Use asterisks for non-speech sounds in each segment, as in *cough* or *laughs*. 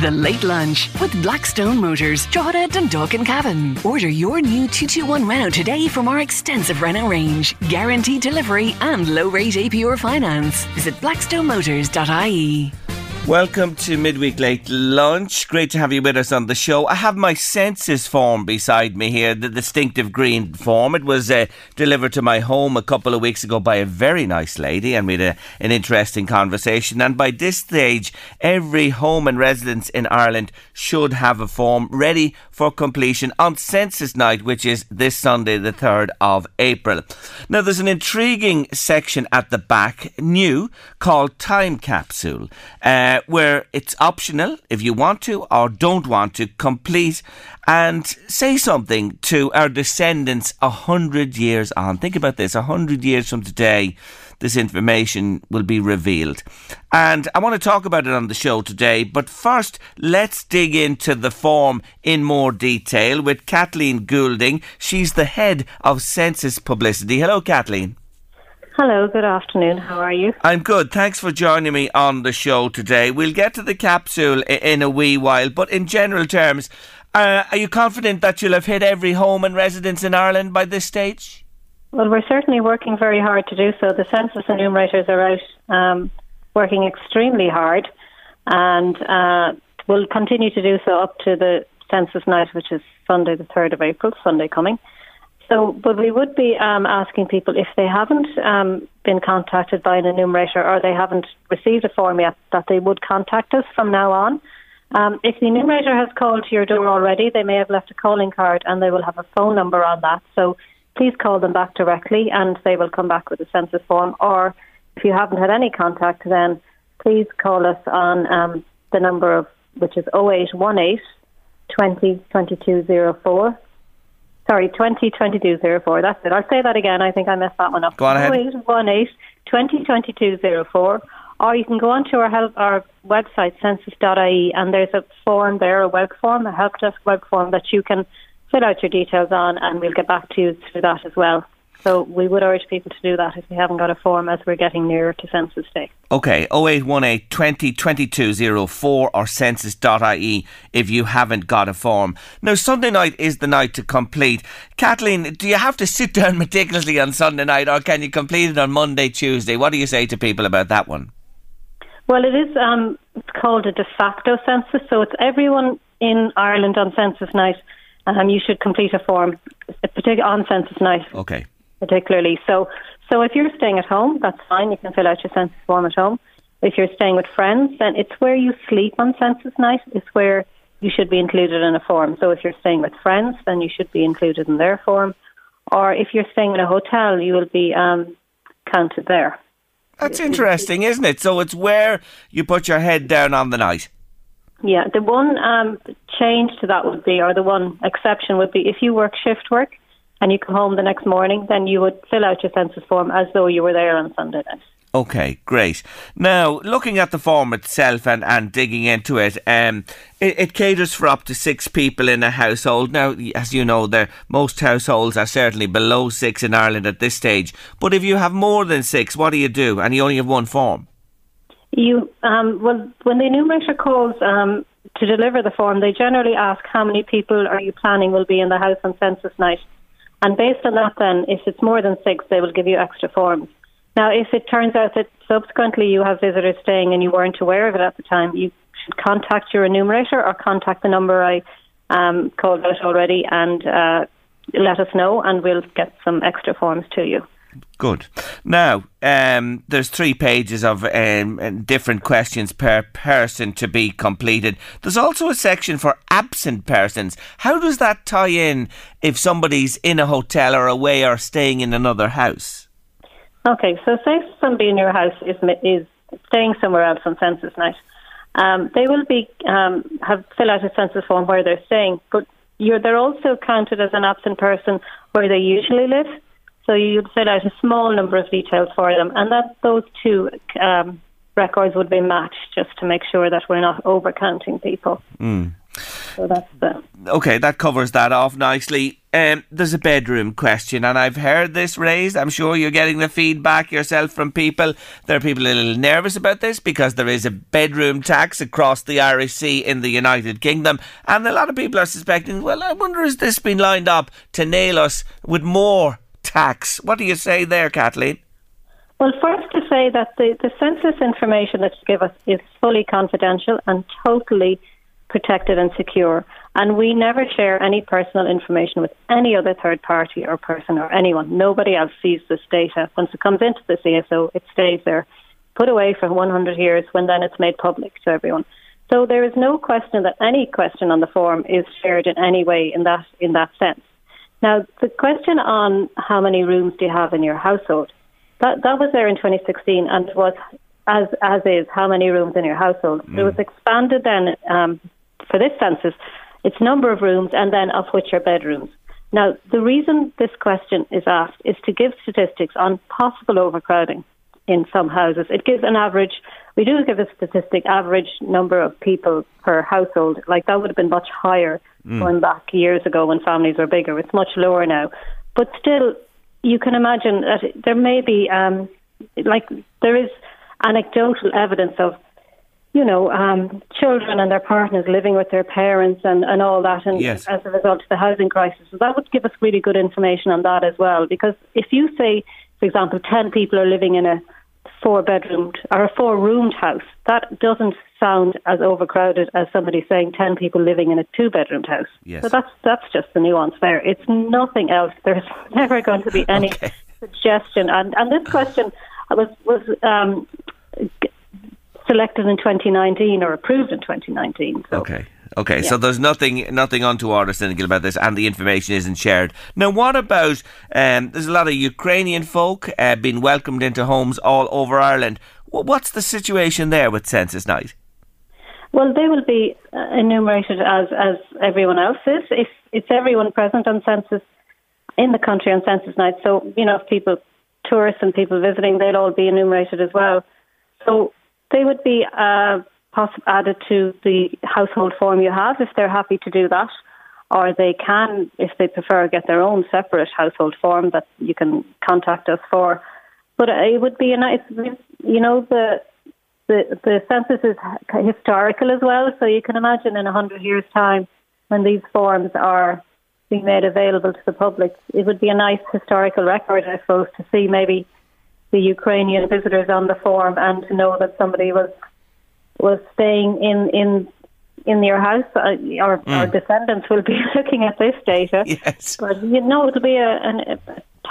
The Late Lunch with Blackstone Motors, Drogheda, Dundalk and Cavan. Order your new 221 Renault today from our extensive Renault range. Guaranteed delivery and low rate APR finance. Visit blackstonemotors.ie. Welcome to Midweek Late Lunch. Great to have you with us on the show. I have my census form beside me here, the distinctive green form. It was uh, delivered to my home a couple of weeks ago by a very nice lady, and we had a, an interesting conversation. And by this stage, every home and residence in Ireland should have a form ready for completion on census night, which is this Sunday, the 3rd of April. Now, there's an intriguing section at the back, new, called Time Capsule. Uh, where it's optional if you want to or don't want to complete and say something to our descendants a hundred years on. Think about this: a hundred years from today, this information will be revealed. And I want to talk about it on the show today. But first, let's dig into the form in more detail with Kathleen Goulding. She's the head of Census Publicity. Hello, Kathleen. Hello, good afternoon. How are you? I'm good. Thanks for joining me on the show today. We'll get to the capsule in a wee while, but in general terms, uh, are you confident that you'll have hit every home and residence in Ireland by this stage? Well, we're certainly working very hard to do so. The census enumerators are out um, working extremely hard and uh, will continue to do so up to the census night, which is Sunday, the 3rd of April, Sunday coming. So, but we would be um, asking people if they haven't um, been contacted by an enumerator or they haven't received a form yet, that they would contact us from now on. Um, if the enumerator has called to your door already, they may have left a calling card and they will have a phone number on that. So please call them back directly and they will come back with a census form. Or if you haven't had any contact, then please call us on um, the number of which is 0818 20 2204 Sorry, 202204. That's it. I'll say that again. I think I messed that one up. Go on ahead. 0818 202204. Or you can go onto our help, our website, census.ie, and there's a form there, a web form, a help desk web form that you can fill out your details on, and we'll get back to you through that as well. So we would urge people to do that if they haven't got a form as we're getting nearer to census day. Okay, 0818 20 2204 or census.ie if you haven't got a form. Now, Sunday night is the night to complete. Kathleen, do you have to sit *laughs* down meticulously on Sunday night or can you complete it on Monday, Tuesday? What do you say to people about that one? Well, it is um, it's called a de facto census, so it's everyone in Ireland on census night. Um, you should complete a form, particularly on census night. Okay particularly. So, so if you're staying at home, that's fine. You can fill out your census form at home. If you're staying with friends, then it's where you sleep on census night. It's where you should be included in a form. So if you're staying with friends, then you should be included in their form. Or if you're staying in a hotel, you will be um, counted there. That's interesting, isn't it? So it's where you put your head down on the night. Yeah, the one um, change to that would be, or the one exception would be, if you work shift work, and you come home the next morning, then you would fill out your census form as though you were there on Sunday night. Okay, great. Now, looking at the form itself and, and digging into it, um, it, it, caters for up to six people in a household. Now, as you know, there most households are certainly below six in Ireland at this stage. But if you have more than six, what do you do? And you only have one form. You um, well, when the enumerator calls um, to deliver the form, they generally ask how many people are you planning will be in the house on census night. And based on that, then, if it's more than six, they will give you extra forms. Now, if it turns out that subsequently you have visitors staying and you weren't aware of it at the time, you should contact your enumerator or contact the number I um, called out already and uh, let us know, and we'll get some extra forms to you. Good. Now, um, there's three pages of um, different questions per person to be completed. There's also a section for absent persons. How does that tie in if somebody's in a hotel or away or staying in another house? Okay, so say somebody in your house is is staying somewhere else on census night. Um, they will be um, have fill out a census form where they're staying, but you're, they're also counted as an absent person where they usually live. So you'd fill out a small number of details for them, and that those two um, records would be matched just to make sure that we're not overcounting people. Mm. So that's the. Okay, that covers that off nicely. Um, there's a bedroom question, and I've heard this raised. I'm sure you're getting the feedback yourself from people. There are people a little nervous about this because there is a bedroom tax across the Irish Sea in the United Kingdom, and a lot of people are suspecting, well, I wonder has this been lined up to nail us with more tax? What do you say there, Kathleen? Well, first to say that the, the census information that you give us is fully confidential and totally protected and secure. And we never share any personal information with any other third party or person or anyone. Nobody else sees this data. Once it comes into the CSO, it stays there, put away for 100 years when then it's made public to everyone. So there is no question that any question on the form is shared in any way in that in that sense. Now, the question on how many rooms do you have in your household, that, that was there in 2016 and it was as as is how many rooms in your household. Mm. It was expanded then um, for this census, its number of rooms and then of which are bedrooms. Now, the reason this question is asked is to give statistics on possible overcrowding in some houses. It gives an average, we do give a statistic, average number of people per household. Like that would have been much higher mm. going back years ago when families were bigger. It's much lower now. But still, you can imagine that there may be, um, like, there is anecdotal evidence of you know, um, children and their partners living with their parents and, and all that, and yes. as a result of the housing crisis. So that would give us really good information on that as well. Because if you say, for example, 10 people are living in a four bedroomed or a four roomed house, that doesn't sound as overcrowded as somebody saying 10 people living in a two bedroomed house. Yes. So that's, that's just the nuance there. It's nothing else. *laughs* There's never going to be any okay. suggestion. And, and this question was, was um, selected in 2019 or approved in 2019. So. Okay. Okay, yeah. so there's nothing nothing untoward or cynical about this, and the information isn't shared. Now, what about? Um, there's a lot of Ukrainian folk uh, being welcomed into homes all over Ireland. What's the situation there with Census Night? Well, they will be uh, enumerated as as everyone else is. If it's everyone present on census in the country on Census Night, so you know, if people, tourists and people visiting, they'll all be enumerated as well. So they would be uh, poss- added to the household form you have if they're happy to do that, or they can, if they prefer, get their own separate household form that you can contact us for. But it would be a nice, you know, the the the census is historical as well, so you can imagine in a hundred years' time when these forms are being made available to the public, it would be a nice historical record, I suppose, to see maybe the Ukrainian visitors on the form and to know that somebody was was staying in in in your house. Uh, our, mm. our descendants will be *laughs* looking at this data. Yes. But you know, it'll be a, an,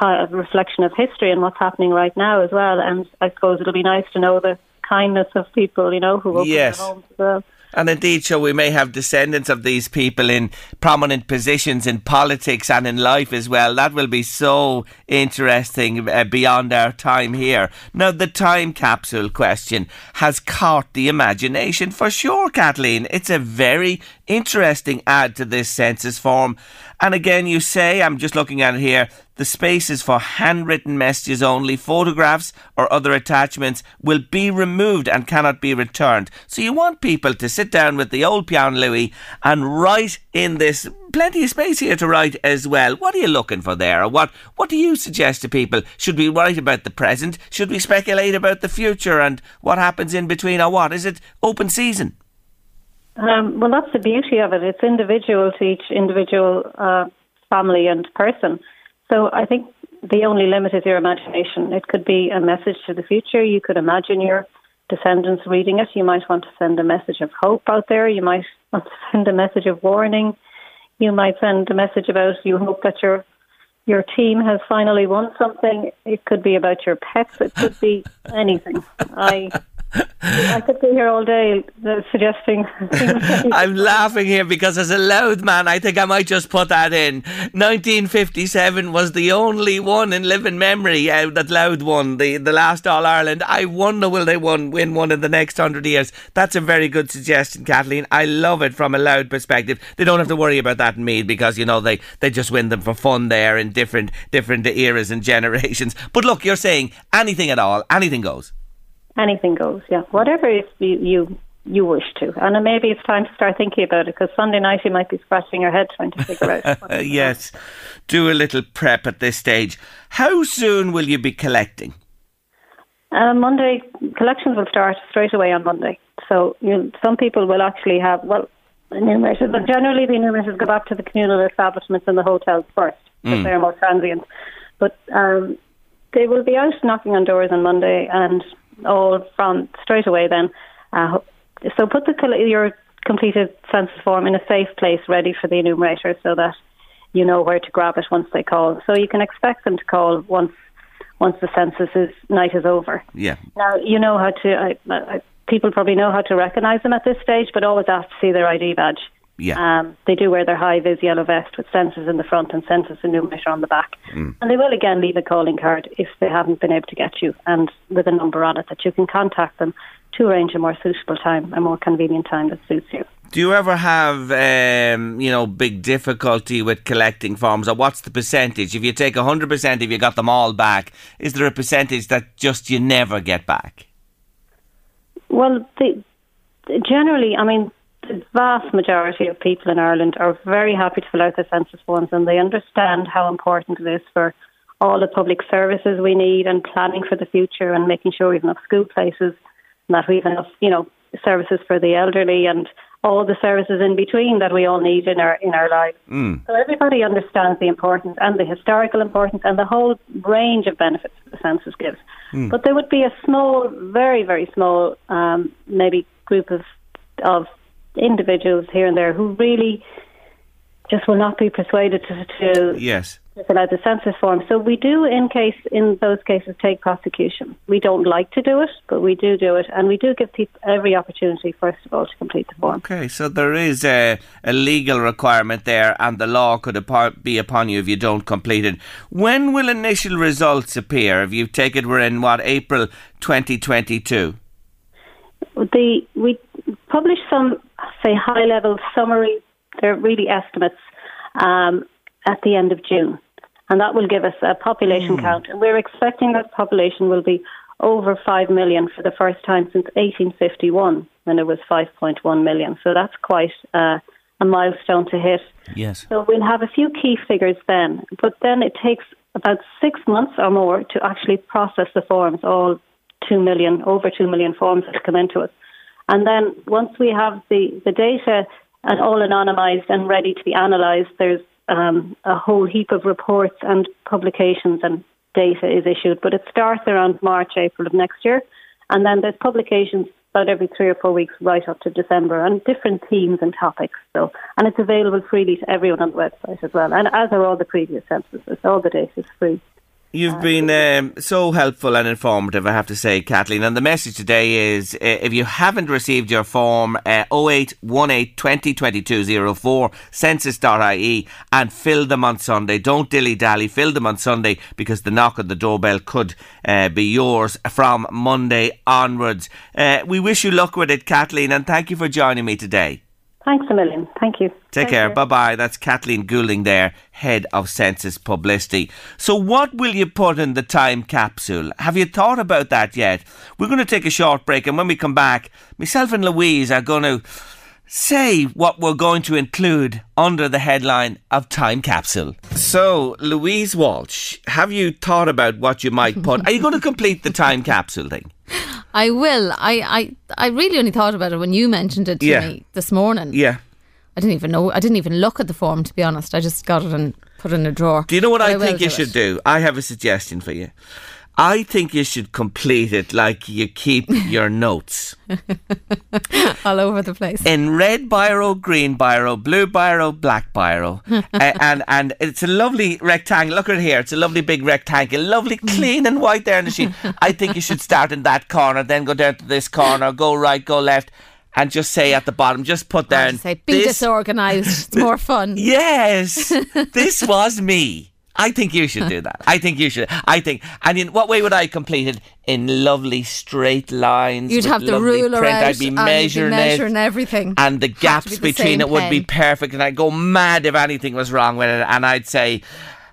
a reflection of history and what's happening right now as well. And I suppose it'll be nice to know the kindness of people, you know, who open yes. their homes as well. And indeed, so we may have descendants of these people in prominent positions in politics and in life as well. That will be so interesting uh, beyond our time here. Now, the time capsule question has caught the imagination for sure, Kathleen. It's a very interesting add to this census form. And again, you say, I'm just looking at it here, the spaces for handwritten messages only, photographs or other attachments will be removed and cannot be returned. So you want people to sit down with the old Piano Louis and write in this plenty of space here to write as well. What are you looking for there? Or what, what do you suggest to people? Should we write about the present? Should we speculate about the future and what happens in between or what? Is it open season? Um, well, that's the beauty of it. It's individual to each individual uh, family and person. So I think the only limit is your imagination. It could be a message to the future. You could imagine your descendants reading it. You might want to send a message of hope out there. You might *laughs* want to send a message of warning. You might send a message about you hope that your your team has finally won something. It could be about your pets. It could be anything. I I could be here all day suggesting. *laughs* I'm laughing here because as a Louth man, I think I might just put that in. 1957 was the only one in living memory uh, that Louth won the, the last All Ireland. I wonder will they won, win one in the next hundred years. That's a very good suggestion, Kathleen. I love it from a Louth perspective. They don't have to worry about that in Meath because you know they, they just win them for fun there in different different eras and *laughs* generations. But look, you're saying anything at all, anything goes anything goes. Yeah, whatever you you, you wish to, and maybe it's time to start thinking about it because Sunday night you might be scratching your head trying to figure out. *laughs* yes, do a little prep at this stage. How soon will you be collecting? Uh, Monday collections will start straight away on Monday. So you know, some people will actually have well enumerators, but generally the enumerators go back to the communal establishments and the hotels first because mm. they're more transient. But um, they will be out knocking on doors on Monday and all from straight away then. Uh, so put the your completed census form in a safe place ready for the enumerator so that you know where to grab it once they call. So you can expect them to call once once the census is, night is over. Yeah. Now you know how to. I, I, people probably know how to recognise them at this stage, but always ask to see their ID badge. Yeah. Um, they do wear their high vis yellow vest with census in the front and sensors census enumerator on the back. Mm. And they will again leave a calling card if they haven't been able to get you and with a number on it that you can contact them to arrange a more suitable time, a more convenient time that suits you. Do you ever have, um, you know, big difficulty with collecting forms, or what's the percentage? If you take hundred percent, if you got them all back, is there a percentage that just you never get back? Well, the, generally, I mean, the vast majority of people in Ireland are very happy to fill out their census forms and they understand how important it is for all the public services we need and planning for the future and making sure we have enough school places and that we have enough, you know, services for the elderly and all the services in between that we all need in our in our lives. Mm. So everybody understands the importance and the historical importance and the whole range of benefits the census gives. Mm. But there would be a small, very very small, um, maybe group of of individuals here and there who really just will not be persuaded to, to yes to fill out the census form. So we do, in case in those cases, take prosecution. We don't like to do it, but we do do it, and we do give people every opportunity, first of all, to complete the form. Okay, so there is a, a legal requirement there, and the law could be upon you if you don't complete it. When will initial results appear? If you take it, we're in what April 2022. The we publish some say high level summary. They're really estimates um, at the end of June, and that will give us a population mm. count. And we're expecting that population will be over five million for the first time since 1851, when it was 5.1 million. So that's quite uh, a milestone to hit. Yes. So we'll have a few key figures then, but then it takes about six months or more to actually process the forms, all two million, over two million forms that come into us. And then once we have the, the data and all anonymised and ready to be analysed, there's um, a whole heap of reports and publications and data is issued. But it starts around March, April of next year. And then there's publications about every three or four weeks right up to December on different themes and topics. So, and it's available freely to everyone on the website as well. And as are all the previous censuses, all the data is free. You've uh, been um, so helpful and informative, I have to say, Kathleen. And the message today is uh, if you haven't received your form, uh, 0818 2022 04 census.ie and fill them on Sunday. Don't dilly dally, fill them on Sunday because the knock on the doorbell could uh, be yours from Monday onwards. Uh, we wish you luck with it, Kathleen, and thank you for joining me today. Thanks a million. Thank you. Take care. Bye bye. That's Kathleen Goulding there, head of census publicity. So, what will you put in the time capsule? Have you thought about that yet? We're going to take a short break, and when we come back, myself and Louise are going to say what we're going to include under the headline of Time Capsule. So, Louise Walsh, have you thought about what you might put? Are you going to complete the Time Capsule thing? *laughs* I will. I, I, I really only thought about it when you mentioned it to yeah. me this morning. Yeah. I didn't even know. I didn't even look at the form to be honest. I just got it and put it in a drawer. Do you know what But I, will think you do should it. do? I have a suggestion for you. I think you should complete it like you keep *laughs* your notes. all over the place. in red biro, green biro, blue biro, black biro, *laughs* A- and and it's a lovely rectangle. Look at it here; it's a lovely big rectangle, lovely *laughs* clean and white there in the sheet. I think you should start in that corner, then go down to this corner, go right, go left, and just say at the bottom, just put down. say, be disorganised. It's more fun. Yes, this was me. I think you should do that. I think you should. I think. And in what way would I complete it? In lovely straight lines. You'd have the ruler print. out I'd be and you'd be measuring, measuring it. everything. And the gaps be between it would be perfect. And I'd go mad if anything was wrong with it. And I'd say,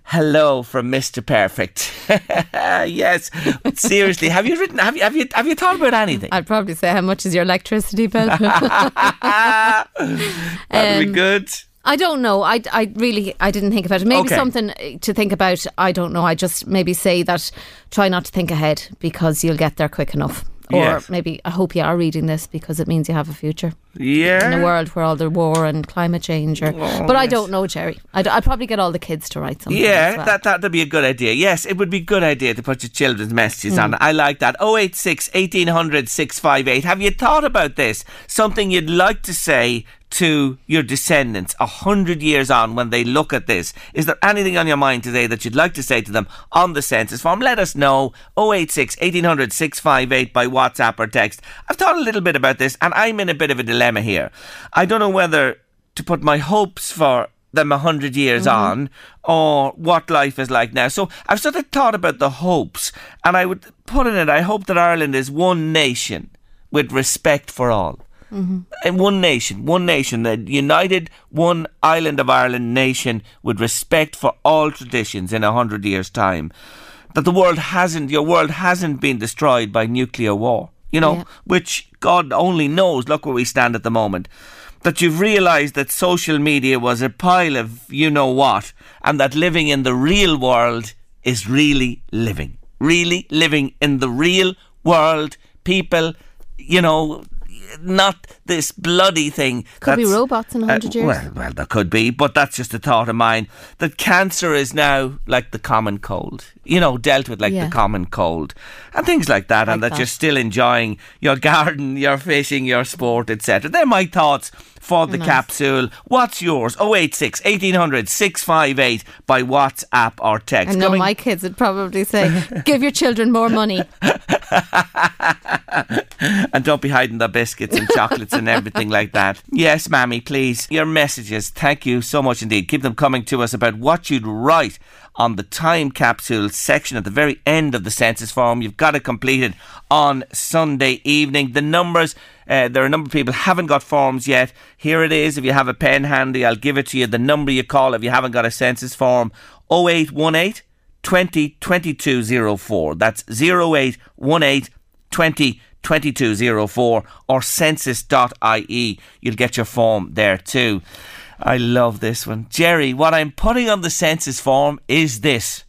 hello from Mr. Perfect. *laughs* yes. Seriously, have you written, have you, have you, have you thought about anything? I'd probably say, how much is your electricity bill? *laughs* That'd be Um, *laughs* good. I don't know. I, I really I didn't think about it. Maybe Okay. something uh, to think about. I don't know. I just maybe say that try not to think ahead because you'll get there quick enough. Or Yes. maybe I hope you are reading this because it means you have a future Yeah. in a world where all the war and climate change. Or, but I don't know, Jerry. I'd, I'd probably get all the kids to write something. Yeah, as well. that that'd be a good idea. Yes, it would be a good idea to put your children's messages on. I like that. 086 1800 658. Have you thought about this? Something you'd like to say to your descendants a hundred years on when they look at this? Is there anything on your mind today that you'd like to say to them on the census form? Let us know. 086 1800 658 by WhatsApp or text. I've thought a little bit about this and I'm in a bit of a dilemma here. I don't know whether to put my hopes for them a hundred years mm-hmm. on, or what life is like now. So I've sort of thought about the hopes, and I would put in it. I hope that Ireland is one nation with respect for all. Mm-hmm. And one nation, one nation, the united one island of Ireland nation with respect for all traditions in a hundred years' time. That the world hasn't, your world hasn't been destroyed by nuclear war. You know, Yeah. which God only knows. Look where we stand at the moment. That you've realised that social media was a pile of you know what, and that living in the real world is really living. Really living in the real world. People, you know, not this bloody thing. Could be robots in 100 uh, years. Well, well, there could be, but that's just a thought of mine. That cancer is now like the common cold, you know, dealt with like Yeah. the common cold, and things like that, and that, that. you're still enjoying your garden, your fishing, your sport, etc. They're my thoughts for the Nice. capsule. What's yours? 086 1800 658 by WhatsApp or text. I know Coming- my kids would probably say, give your children more money. *laughs* and don't be hiding the biscuits and chocolates and everything like that. Yes, Mammy, please. Your messages. Thank you so much indeed. Keep them coming to us about what you'd write on the time capsule section at the very end of the census form. You've got to complete it on Sunday evening. The numbers. Uh, there are a number of people haven't got forms yet. Here it is. If you have a pen handy, I'll give it to you. The number you call if you haven't got a census form 0818 20 2204. That's 0818 20 2204 or census.ie. You'll get your form there too. I love this one. Jerry, what I'm putting on the census form is this.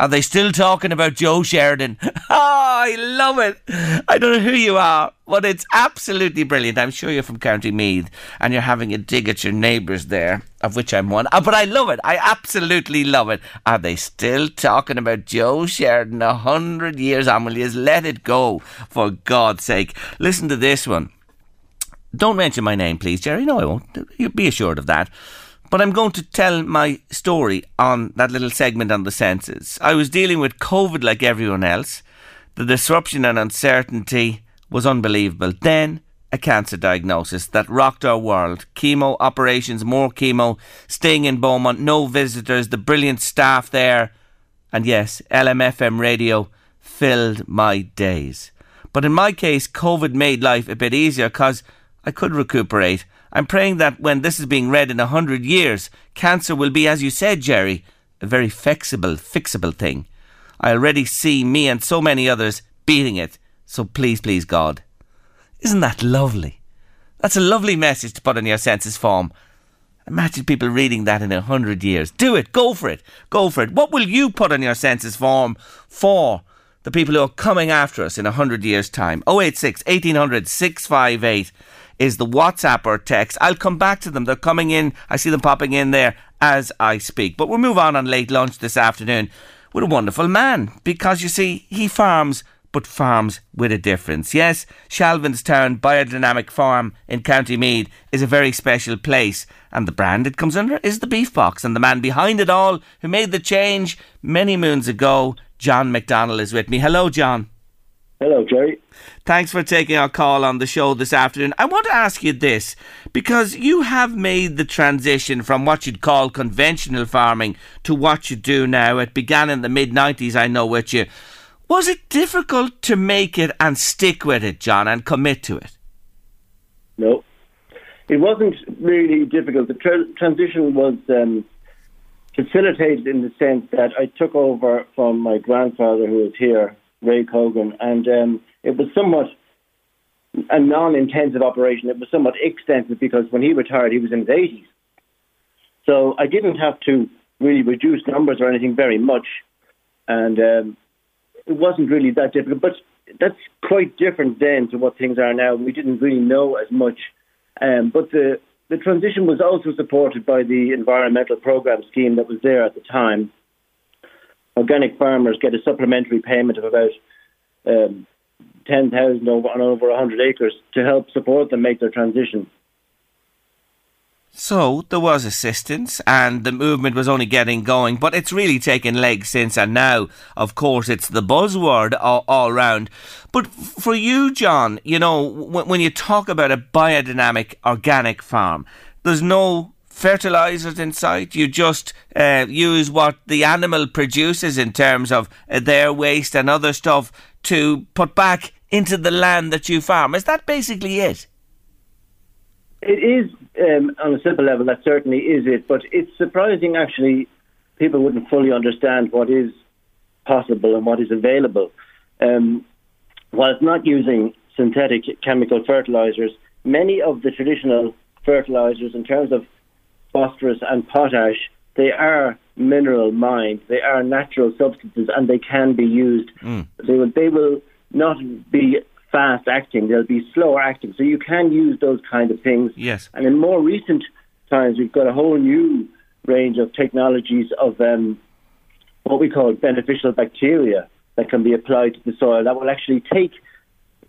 Are they still talking about Joe Sheridan? Oh, *laughs* I love it. I don't know who you are, but it's absolutely brilliant. I'm sure you're from County Meath and you're having a dig at your neighbours there, of which I'm one. Oh, but I love it. I absolutely love it. Are they still talking about Joe Sheridan a hundred years on? Will you just let it go, for God's sake? Listen to this one. Don't mention my name, please, Jerry. No, I won't. You be assured of that. But I'm going to tell my story on that little segment on the senses. I was dealing with COVID like everyone else. The disruption and uncertainty was unbelievable. Then a cancer diagnosis that rocked our world. Chemo operations, more chemo, staying in Beaumont, no visitors, the brilliant staff there. And yes, LMFM radio filled my days. But in my case, COVID made life a bit easier because I could recuperate. I'm praying that when this is being read in a hundred years, cancer will be, as you said, Jerry, a very fixable, fixable thing. I already see me and so many others beating it. So please, please, God. Isn't that lovely? That's a lovely message to put on your census form. Imagine people reading that in a hundred years. Do it. Go for it. Go for it. What will you put on your census form for the people who are coming after us in a hundred years' time? 086 1800 658 is the WhatsApp or text. I'll come back to them. They're coming in. I see them popping in there as I speak. But we'll move on on late lunch this afternoon with a wonderful man because you see, he farms but farms with a difference. Yes, Shalvinstown Biodynamic Farm in County Meath is a very special place, and the brand it comes under is the Beef Box. And the man behind it all, who made the change many moons ago, John McDonnell, is with me. Hello, John. Hello, Jerry. Thanks for taking our call on the show this afternoon. I want to ask you this because you have made the transition from what you'd call conventional farming to what you do now. It began in the mid 90s, I know, with you. Was it difficult to make it and stick with it, John, and commit to it? No, it wasn't really difficult. The tra- transition was um, facilitated in the sense that I took over from my grandfather, who was here, Ray Cogan, and um, it was somewhat a non-intensive operation. It was somewhat extensive because when he retired, he was in his 80s. So I didn't have to really reduce numbers or anything very much, and um, it wasn't really that difficult. But that's quite different then to what things are now. We didn't really know as much, um, but the the transition was also supported by the environmental program scheme that was there at the time. Organic farmers get a supplementary payment of about um, 10,000 on over 100 acres to help support them make their transition. So there was assistance and the movement was only getting going, but it's really taken legs since. And now, of course, it's the buzzword all, all round. But for you, John, you know, when, when you talk about a biodynamic organic farm, there's no fertilizers in sight. You just uh, use what the animal produces in terms of uh, their waste and other stuff to put back into the land that you farm. Is that basically it? It is um, on a simple level. That certainly is it. But it's surprising, actually, people wouldn't fully understand what is possible and what is available. Um, while it's not using synthetic chemical fertilizers, many of the traditional fertilizers, in terms of phosphorus and potash, they are mineral mined. They are natural substances, and they can be used. Mm. They will. They will not be fast acting, they'll be slower acting. So you can use those kind of things. Yes. And in more recent times, we've got a whole new range of technologies of um, what we call beneficial bacteria that can be applied to the soil that will actually take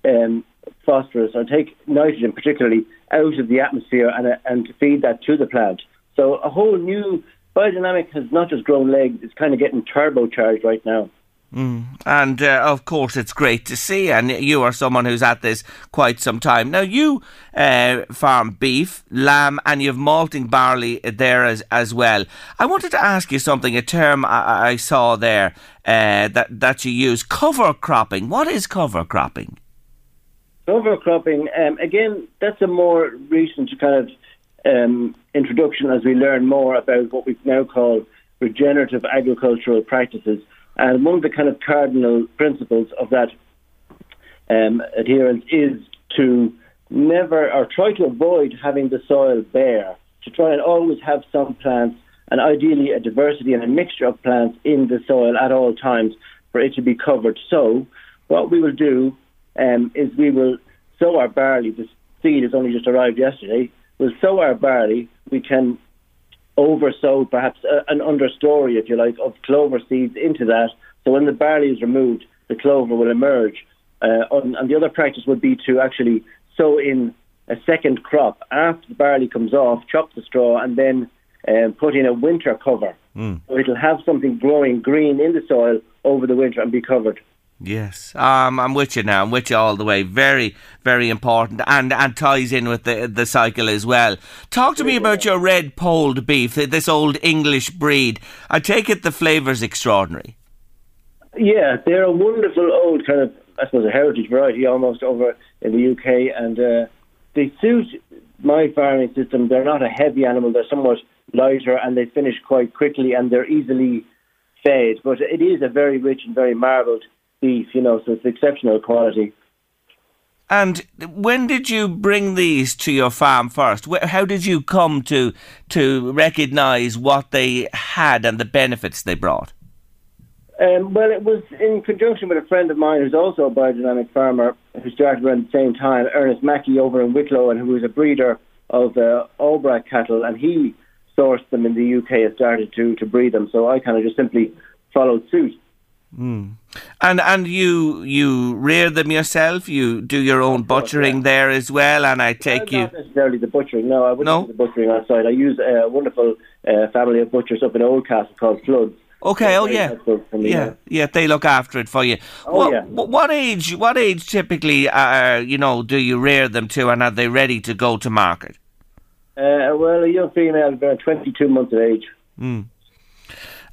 um, phosphorus or take nitrogen, particularly, out of the atmosphere and, uh, and feed that to the plant. So a whole new biodynamic has not just grown legs; it's kind of getting turbocharged right now. Mm. And uh, of course, it's great to see. And you are someone who's at this quite some time. Now, you uh, farm beef, lamb, and you have malting barley there as, as well. I wanted to ask you something, a term I, I saw there uh, that, that you use cover cropping. What is cover cropping? Cover cropping, um, again, that's a more recent kind of um, introduction as we learn more about what we now call regenerative agricultural practices. And one of the kind of cardinal principles of that um, adherence is to never or try to avoid having the soil bare, to try and always have some plants and ideally a diversity and a mixture of plants in the soil at all times for it to be covered. So, what we will do um, is we will sow our barley. The seed has only just arrived yesterday. We'll sow our barley. We can oversow perhaps a, an understory, if you like, of clover seeds into that. So when the barley is removed, the clover will emerge. Uh, and, and the other practice would be to actually sow in a second crop after the barley comes off, chop the straw, and then um, put in a winter cover. Mm. So it'll have something growing green in the soil over the winter and be covered. Yes, um, I'm with you now. I'm with you all the way. Very, very important, and and ties in with the the cycle as well. Talk to me about your red polled beef, this old English breed. I take it the flavour's extraordinary. Yeah, they're a wonderful old kind of, I suppose, a heritage variety almost over in the UK, and uh, they suit my farming system. They're not a heavy animal; they're somewhat lighter, and they finish quite quickly, and they're easily fed. But it is a very rich and very marbled beef, you know, so it's exceptional quality. And when did you bring these to your farm first? How did you come to to recognise what they had and the benefits they brought? Um, well, it was in conjunction with a friend of mine who's also a biodynamic farmer who started around the same time, Ernest Mackey over in Wicklow, and who was a breeder of uh, Aubrac cattle, and he sourced them in the UK and started to, to breed them. So I kind of just simply followed suit. Mm. And and you you rear them yourself. You do your own butchering yeah. there as well. And I take you not necessarily the butchering. No, I wouldn't no? do the butchering on site. I use a wonderful uh, family of butchers up in Oldcastle called Floods. Okay. Oh yeah. yeah. Yeah. They look after it for you. Oh what, yeah. What age? What age typically? Uh, you know, do you rear them to, and are they ready to go to market? Uh, well, a young female, about twenty-two months of age. Mm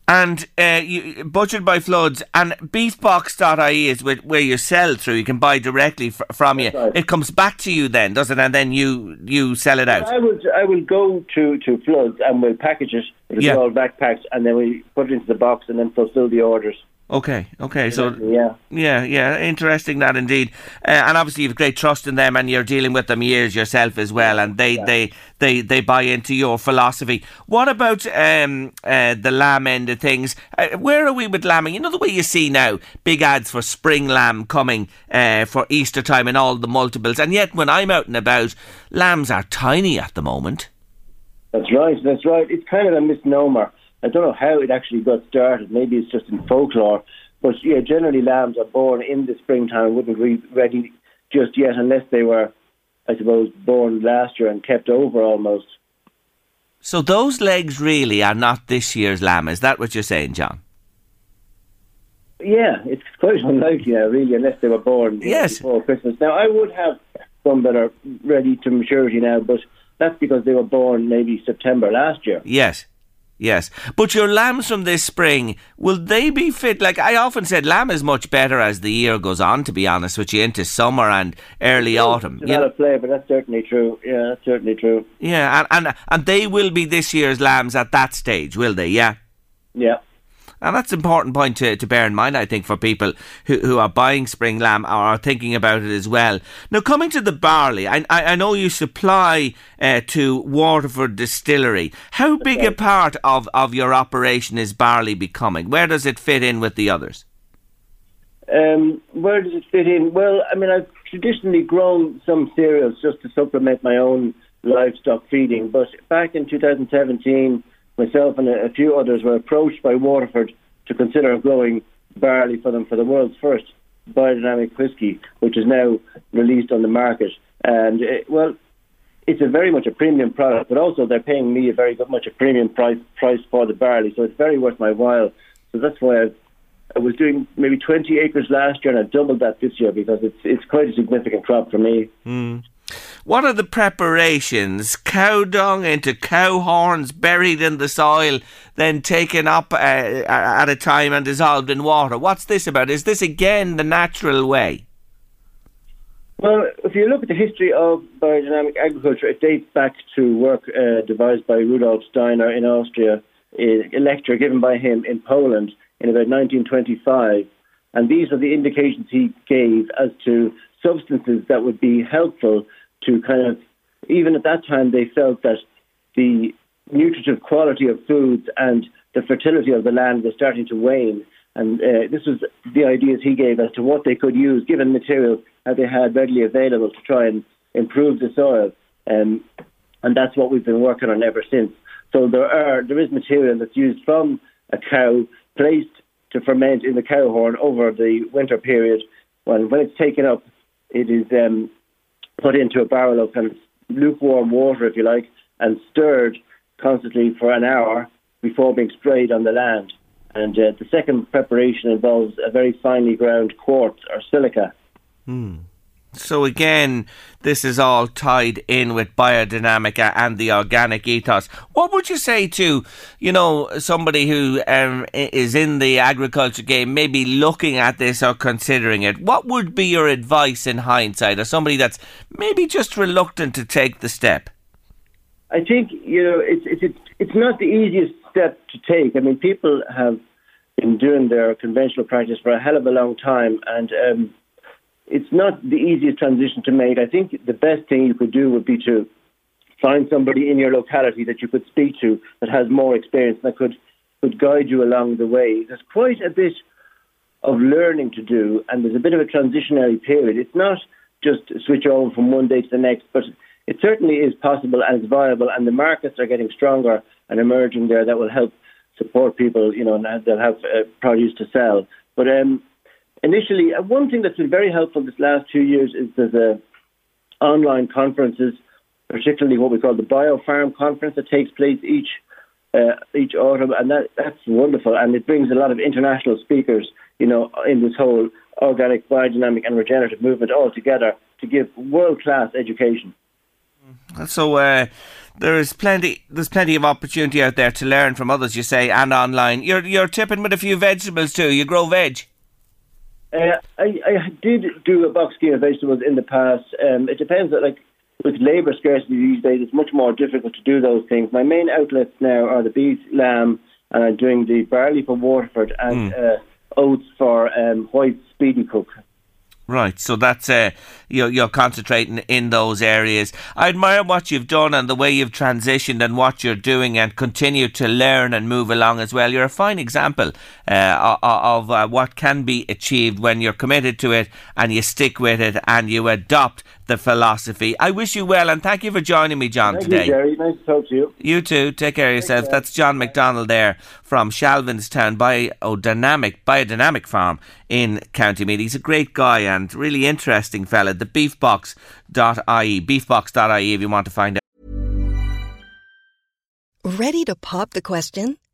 and uh, you, butchered by floods and beefbox.ie is where you sell through. You can buy directly fr- from you. right. it comes back to you then does it? And then you you sell it out. I will I will go to to floods and we'll package it it'll Yeah. be all backpacked and then we put it into the box and then fulfill the orders okay okay so yeah. Yeah yeah interesting that indeed. Uh, and obviously you've great trust in them and you're dealing with them years yourself as well and they they they they buy into your philosophy. What about um uh, the lamb end of things? Uh, where are we with lambing? You know the way you see now big ads for spring lamb coming uh, for easter time and all the multiples and yet when i'm out and about lambs are tiny at the moment. That's right, that's right. It's kind of a misnomer. I don't know how it actually got started. Maybe it's just in folklore. But yeah, generally lambs are born in the springtime, wouldn't be ready just yet unless they were, I suppose, born last year and kept over almost. so those legs really are not this year's lamb is that what you're saying john Yeah, it's quite *laughs* unlikely now, really, unless they were born Yes. before Christmas. Now, I would have some that are ready to maturity now, but that's because they were born maybe September last year. Yes. Yes. But your lambs from this spring, will they be fit? Like I often said, lamb is much better as the year goes on, to be honest with you, into summer and early autumn. Know? Develop flavour, that's certainly true. Yeah, that's certainly true. Yeah, and, and and they will be this year's lambs at that stage, will they? Yeah. Yeah. And that's an important point to, to bear in mind, I think, for people who, who are buying spring lamb or are thinking about it as well. Now, coming to the barley, I, I, I know you supply uh, to Waterford Distillery. How big a part of, of your operation is barley becoming? Where does it fit in with the others? Um, where does it fit in? Well, I mean, I've traditionally grown some cereals just to supplement my own livestock feeding, but back in 2017, myself and a, few others were approached by Waterford to consider growing barley for them for the world's first biodynamic whisky, which is now released on the market. And, it, well, it's a very much a premium product, but also they're paying me a very good, much a premium price price for the barley, so it's very worth my while. So that's why I've, I was doing maybe 20 acres last year, and I doubled that this year because it's it's quite a significant crop for me. Hmm. What are the preparations? Cow dung into cow horns buried in the soil, then taken up uh, at a time and dissolved in water. What's this about? Is this again the natural way? Well, if you look at the history of biodynamic agriculture, it dates back to work uh, devised by Rudolf Steiner in Austria, a lecture given by him in Poland in about 1925. And these are the indications he gave as to substances that would be helpful to kind of, even at that time, they felt that the nutritive quality of foods and the fertility of the land was starting to wane. And uh, this was the ideas he gave as to what they could use, given materials that they had readily available to try and improve the soil. Um, and that's what we've been working on ever since. So there are there is material that's used from a cow placed to ferment in the cow horn over the winter period. When when it's taken up, it is um, put into a barrel of kind of lukewarm water, if you like, and stirred constantly for an hour before being sprayed on the land. And uh, the second preparation involves a very finely ground quartz or silica. So again, this is all tied in with biodynamic and the organic ethos. What would you say to, you know, somebody who um, is in the agriculture game, maybe looking at this or considering it? What would be your advice in hindsight, or somebody that's maybe just reluctant to take the step? I think you know it's it's it's not the easiest step to take. I mean, people have been doing their conventional practice for a hell of a long time, and um, it's not the easiest transition to make. I think the best thing you could do would be to find somebody in your locality that you could speak to that has more experience that could could guide you along the way. There's quite a bit of learning to do, and there's a bit of a transitionary period. It's not just switch over from one day to the next, but it certainly is possible and it's viable, and the markets are getting stronger and emerging there that will help support people, you know, and they'll have uh, produce to sell. But um, initially, uh, one thing that's been very helpful this last two years is a online conferences, particularly what we call the Biofarm Conference that takes place each uh, each autumn, and that that's wonderful, and it brings a lot of international speakers, you know, in this whole organic, biodynamic, and regenerative movement all together to give world class education. So uh, there is plenty. There's plenty of opportunity out there to learn from others. You say and online. You're you're tipping with a few vegetables too. You grow veg. Uh, I, I did do a box scheme of vegetables in the past. Um, it depends. that, Like with labour scarcity these days, it's much more difficult to do those things. My main outlets now are the beef, lamb, and I'm doing the barley for Waterford and mm. uh, oats for um, White Speedy Cook. Right, so that's uh, you're, you're concentrating in those areas. I admire what you've done and the way you've transitioned and what you're doing and continue to learn and move along as well. You're a fine example uh, of uh, what can be achieved when you're committed to it and you stick with it and you adopt the philosophy. I wish you well and thank you for joining me, John, thank today. You, Jerry. Nice to talk to you. You too. Take care of yourself. Care. That's John McDonald there from Shalvinstown Biodynamic Biodynamic Farm in County Meath. He's a great guy and really interesting fella. The beefbox.ie, beefbox.ie if you want to find out. Ready to pop the question?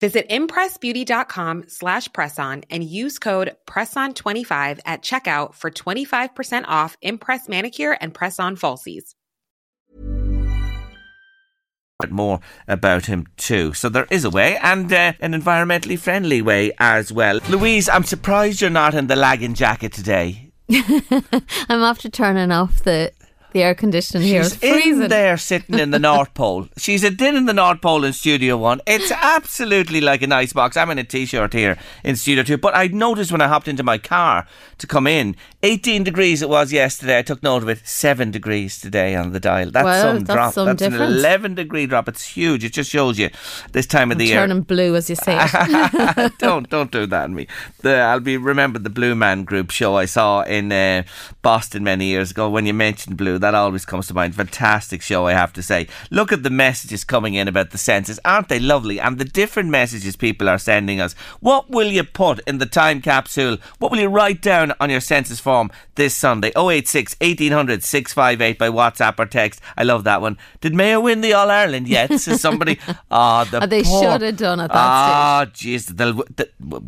Visit impressbeauty.com slash presson and use code PRESSON25 at checkout for 25% off Impress Manicure and Press-On Falsies. More about him too. So there is a way, and uh, an environmentally friendly way as well. Louise, I'm surprised you're not in the lagging jacket today. *laughs* I'm after turning off the the air conditioning here She's freezing. in there sitting in the North Pole. *laughs* She's a din in the North Pole in Studio One. It's absolutely like an ice box. I'm in a t-shirt here in Studio Two, but I noticed when I hopped into my car to come in, 18 degrees it was yesterday. I took note of it. Seven degrees today on the dial. That's well, some that's drop. Some that's difference. an 11 degree drop. It's huge. It just shows you this time of I'm the year. Turning blue as you say. It. *laughs* *laughs* don't don't do that on me. The, I'll be remember the Blue Man Group show I saw in uh, Boston many years ago. When you mentioned blue, that always comes to mind. Fantastic show, I have to say. Look at the messages coming in about the census. Aren't they lovely? And the different messages people are sending us. What will you put in the time capsule? What will you write down on your census form this Sunday? 086 1800 658 by WhatsApp or text. I love that one. Did Mayo win the All Ireland yet? Says somebody. *laughs* Ah, oh, the they poor. should have done it that Ah, jeez, they'll, they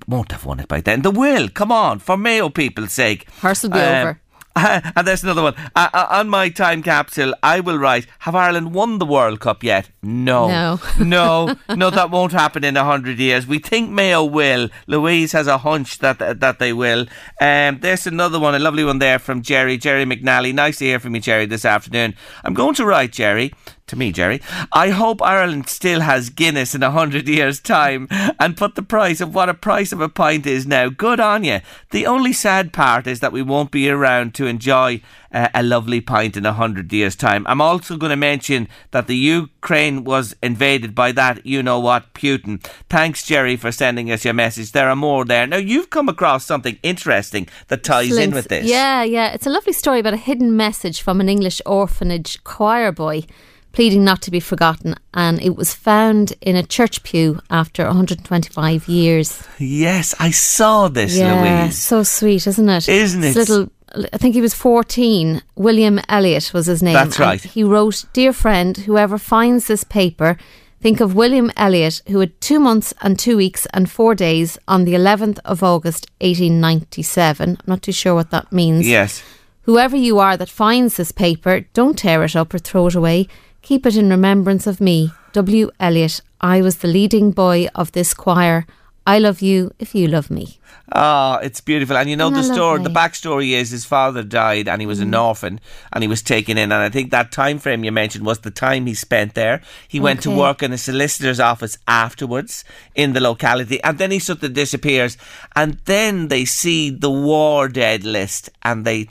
won't have won it by then. They will. Come on, for Mayo people's sake. Horse will be Um, over. *laughs* and there's another one. Uh, uh, on my time capsule, I will write, Have Ireland won the World Cup yet? No. No. *laughs* no, no, that won't happen in a hundred years. We think Mayo will. Louise has a hunch that that they will. Um, there's another one, a lovely one there from Jerry, Jerry McNally. Nice to hear from you, Jerry, this afternoon. I'm going to write, Jerry, to me, Jerry. I hope Ireland still has Guinness in a hundred years' time and put the price of what a price of a pint is now. Good on you. The only sad part is that we won't be around to enjoy uh, a lovely pint in a hundred years' time. I'm also going to mention that the Ukraine was invaded by that, you know what, Putin. Thanks, Jerry, for sending us your message. There are more there. Now, you've come across something interesting that ties in with this. Yeah, yeah. It's a lovely story about a hidden message from an English orphanage choir boy pleading not to be forgotten, and it was found in a church pew after 125 years. Yes, I saw this, yeah, Louise. so sweet, isn't it? Isn't it? This little, I think he was 14. William Elliot was his name. That's right. He wrote, "Dear friend, whoever finds this paper." Think of William Elliot, who had two months and two weeks and four days on the 11th of August 1897. I'm not too sure what that means. Yes. Whoever you are that finds this paper, don't tear it up or throw it away. Keep it in remembrance of me, W. Elliot. I was the leading boy of this choir. I love you if you love me. Ah, it's beautiful. And you know Isn't the story, the? Mm. backstory is his father died and he was an orphan and he was taken in and I think that time frame you mentioned was the time he spent there. He went to work in a solicitor's office afterwards in the locality and then he sort of disappears and then they see the war dead list and they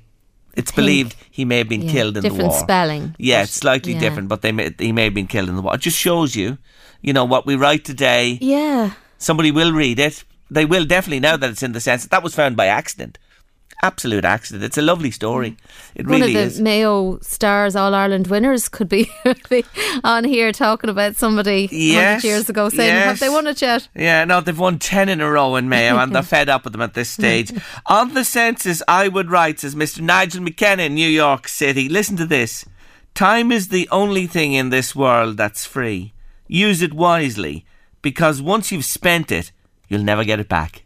it's believed he may have been Yeah, killed in the war. different spelling, Yeah, it's slightly yeah. different, but they may, he may have been killed in the war. It just shows you, you know, what we write today Yeah. somebody will read it. They will definitely know that it's in the sense that was found by accident. Absolute accident. It's a lovely story. Mm. It One really of the is. Mayo Stars All Ireland winners could be, *laughs* on here talking about somebody Yes, 100 years ago saying, Have they won it yet? Yeah, no, they've won 10 in a row in Mayo and they're *laughs* fed up with them at this stage. *laughs* On the census, I would write, says Mr. Nigel McKenna in New York City. Listen to this. Time is the only thing in this world that's free. Use it wisely, because once you've spent it, you'll never get it back.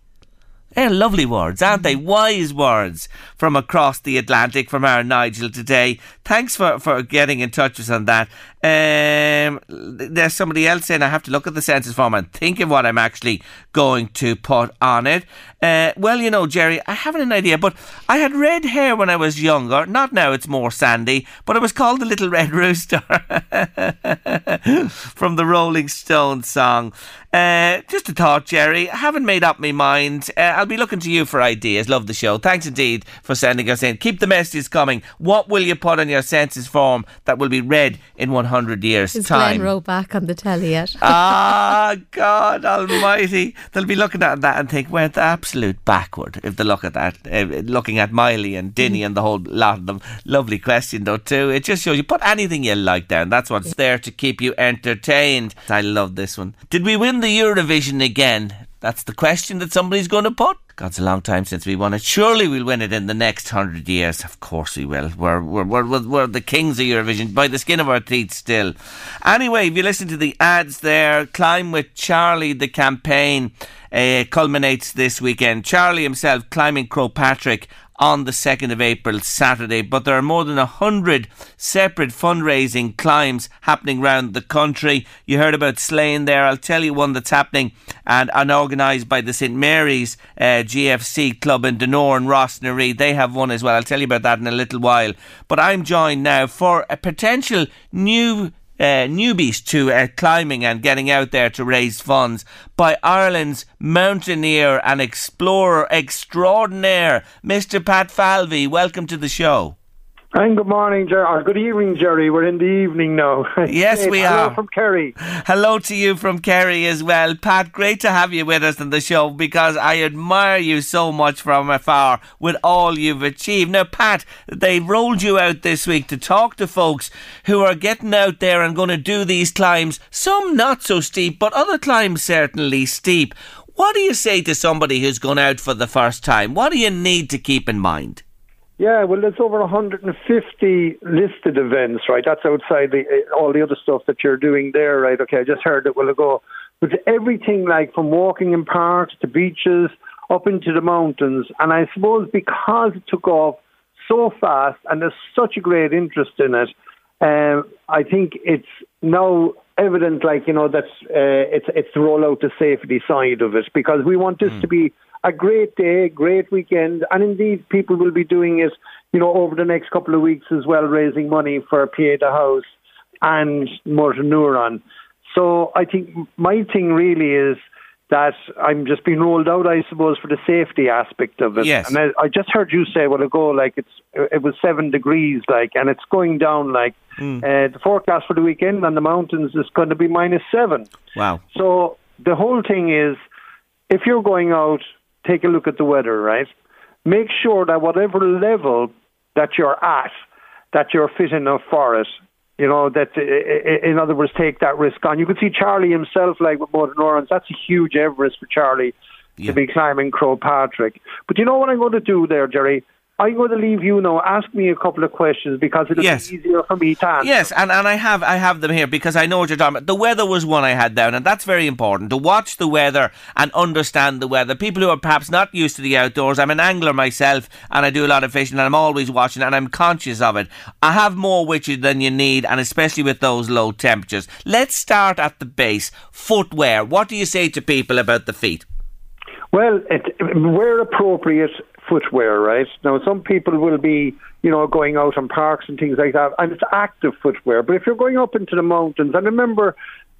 They're lovely words, aren't they? Wise words from across the Atlantic from our Nigel today. Thanks for, for getting in touch with us on that. Um, there's somebody else saying I have to look at the census form and think of what I'm actually going to put on it. Uh, well, you know, Jerry, I haven't an idea, but I had red hair when I was younger. Not now, it's more sandy, but it was called the Little Red Rooster *laughs* from the Rolling Stones song. Uh, just a thought, Jerry. I haven't made up my mind. Uh, I'll be looking to you for ideas. Love the show. Thanks indeed for sending us in. Keep the messages coming. What will you put on your census form that will be read in 100 years' Is time? Glenn Rowe back on the telly yet? *laughs* ah, God Almighty! They'll be looking at that and think we're the absolute backward if they look at that. Uh, looking at Miley and Dinny and the whole lot of them. Lovely question though too. It just shows you put anything you like down. That's what's there to keep you entertained. I love this one. Did we win the Eurovision again? That's the question that somebody's going to put. God, it's a long time since we won it. Surely we'll win it in the next hundred years. Of course we will. We're, we're, we're, we're, we're the kings of Eurovision by the skin of our teeth still. Anyway, if you listen to the ads there, Climb with Charlie, the campaign uh, culminates this weekend. Charlie himself climbing Croagh Patrick on the 2nd of April, Saturday. But there are more than a hundred separate fundraising climbs happening around the country. You heard about Slane there. I'll tell you one that's happening and, and organised by the St Mary's uh, GFC club in Donore and Rossnaree. They have one as well. I'll tell you about that in a little while. But I'm joined now for a potential new uh, newbies to uh, climbing and getting out there to raise funds by Ireland's mountaineer and explorer extraordinaire, Mr. Pat Falvey. Welcome to the show. And good morning, Jerry. Or good evening, Jerry. We're in the evening now. *laughs* Yes, Hey, we hello are. from Kerry. Hello to you from Kerry as well. Pat, great to have you with us on the show because I admire you so much from afar with all you've achieved. Now, Pat, they rolled you out this week to talk to folks who are getting out there and going to do these climbs, some not so steep, but other climbs certainly steep. What do you say to somebody who's gone out for the first time? What do you need to keep in mind? Yeah, well, there's over 150 listed events, right? That's outside the, uh, all the other stuff that you're doing there, right? Okay, I just heard it will ago. But everything like from walking in parks to beaches up into the mountains. And I suppose because it took off so fast and there's such a great interest in it, um, I think it's now evident, like you know, that's uh, it's it's the rollout to safety side of it because we want this to be a great day, great weekend, and indeed people will be doing it, you know, over the next couple of weeks as well, raising money for Pieta House. and motor neuron. So I think my thing really is that I'm just being rolled out, I suppose, for the safety aspect of it. Yes. And I, I just heard you say a while ago, like it's it was seven degrees, like, and it's going down. Like Hmm. uh, the forecast for the weekend on the mountains is going to be minus seven. Wow. So the whole thing is, if you're going out, take a look at the weather, right? Make sure that whatever level that you're at, that you're fit enough for it. You know that, in other words, take that risk on. You can see Charlie himself, like with motor neurons. That's a huge Everest for Charlie Yeah. to be climbing Croagh Patrick. But you know what I'm going to do there, Jerry? I'm going to leave you now. Ask me a couple of questions because it'll Yes. be easier for me to answer. Yes, and, and I have I have them here because I know what you're talking about. The weather was one I had down, and that's very important to watch the weather and understand the weather. People who are perhaps not used to the outdoors. I'm an angler myself, and I do a lot of fishing, and I'm always watching, and I'm conscious of it. I have more with you than you need, and especially with those low temperatures. Let's start at the base. Footwear. What do you say to people about the feet? Well, it, wear appropriate footwear, right? Now, some people will be, you know, going out on parks and things like that, and it's active footwear. But if you're going up into the mountains, and remember,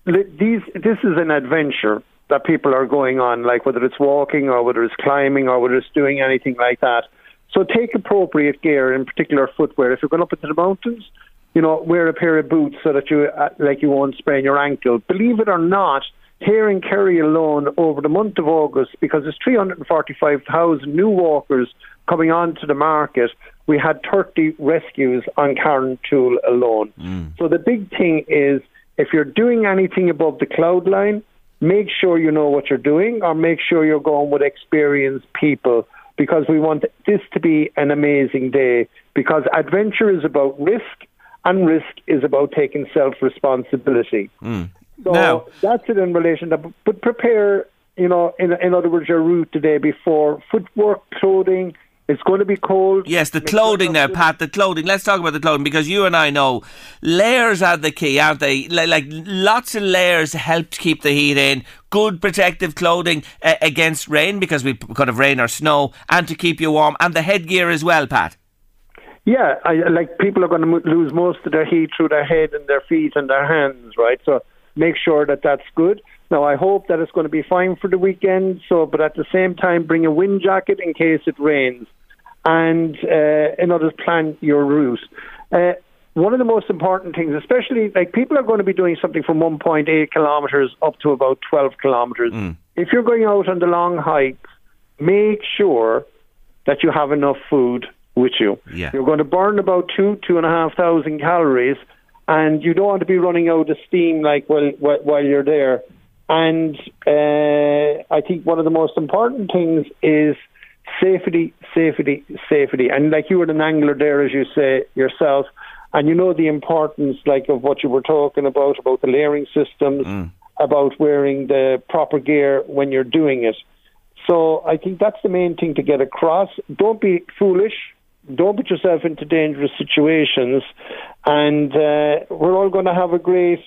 these this is an adventure that people are going on, like whether it's walking or whether it's climbing or whether it's doing anything like that. So take appropriate gear, in particular footwear. If you're going up into the mountains, you know, wear a pair of boots so that you, uh, like, you won't sprain your ankle. Believe it or not, here in Kerry alone, over the month of August, because there's 345,000 new walkers coming onto the market, we had 30 rescues on Carrauntoohil alone. Mm. So the big thing is, if you're doing anything above the cloud line, make sure you know what you're doing, or make sure you're going with experienced people because we want this to be an amazing day. Because adventure is about risk, and risk is about taking self responsibility. Mm. So Now- that's it in relation to, but prepare, you know, in, in other words, your route the day before. Footwork, clothing, it's going to be cold. Yes, the clothing now, Pat. The clothing. Let's talk about the clothing because you and I know layers are the key, aren't they? Like, lots of layers help to keep the heat in. Good protective clothing uh, against rain because we could have rain or snow, and to keep you warm, and the headgear as well, Pat. Yeah, I, like people are going to lose most of their heat through their head and their feet and their hands, right? So make sure that that's good. Now, I hope that it's going to be fine for the weekend. So, but at the same time, bring a wind jacket in case it rains, and uh, in order to plan your route. Uh, one of the most important things, especially like people are going to be doing something from 1.8 kilometers up to about 12 kilometers. If you're going out on the long hikes, make sure that you have enough food with you. Yeah. You're going to burn about two, two and a half thousand calories, and you don't want to be running out of steam like while while, while you're there. And uh, I think one of the most important things is safety, safety, safety. And like you were an angler there, as you say yourself, and you know the importance, like of what you were talking about about the layering systems, about wearing the proper gear when you're doing it. So I think that's the main thing to get across. Don't be foolish. Don't put yourself into dangerous situations. And uh, we're all going to have a great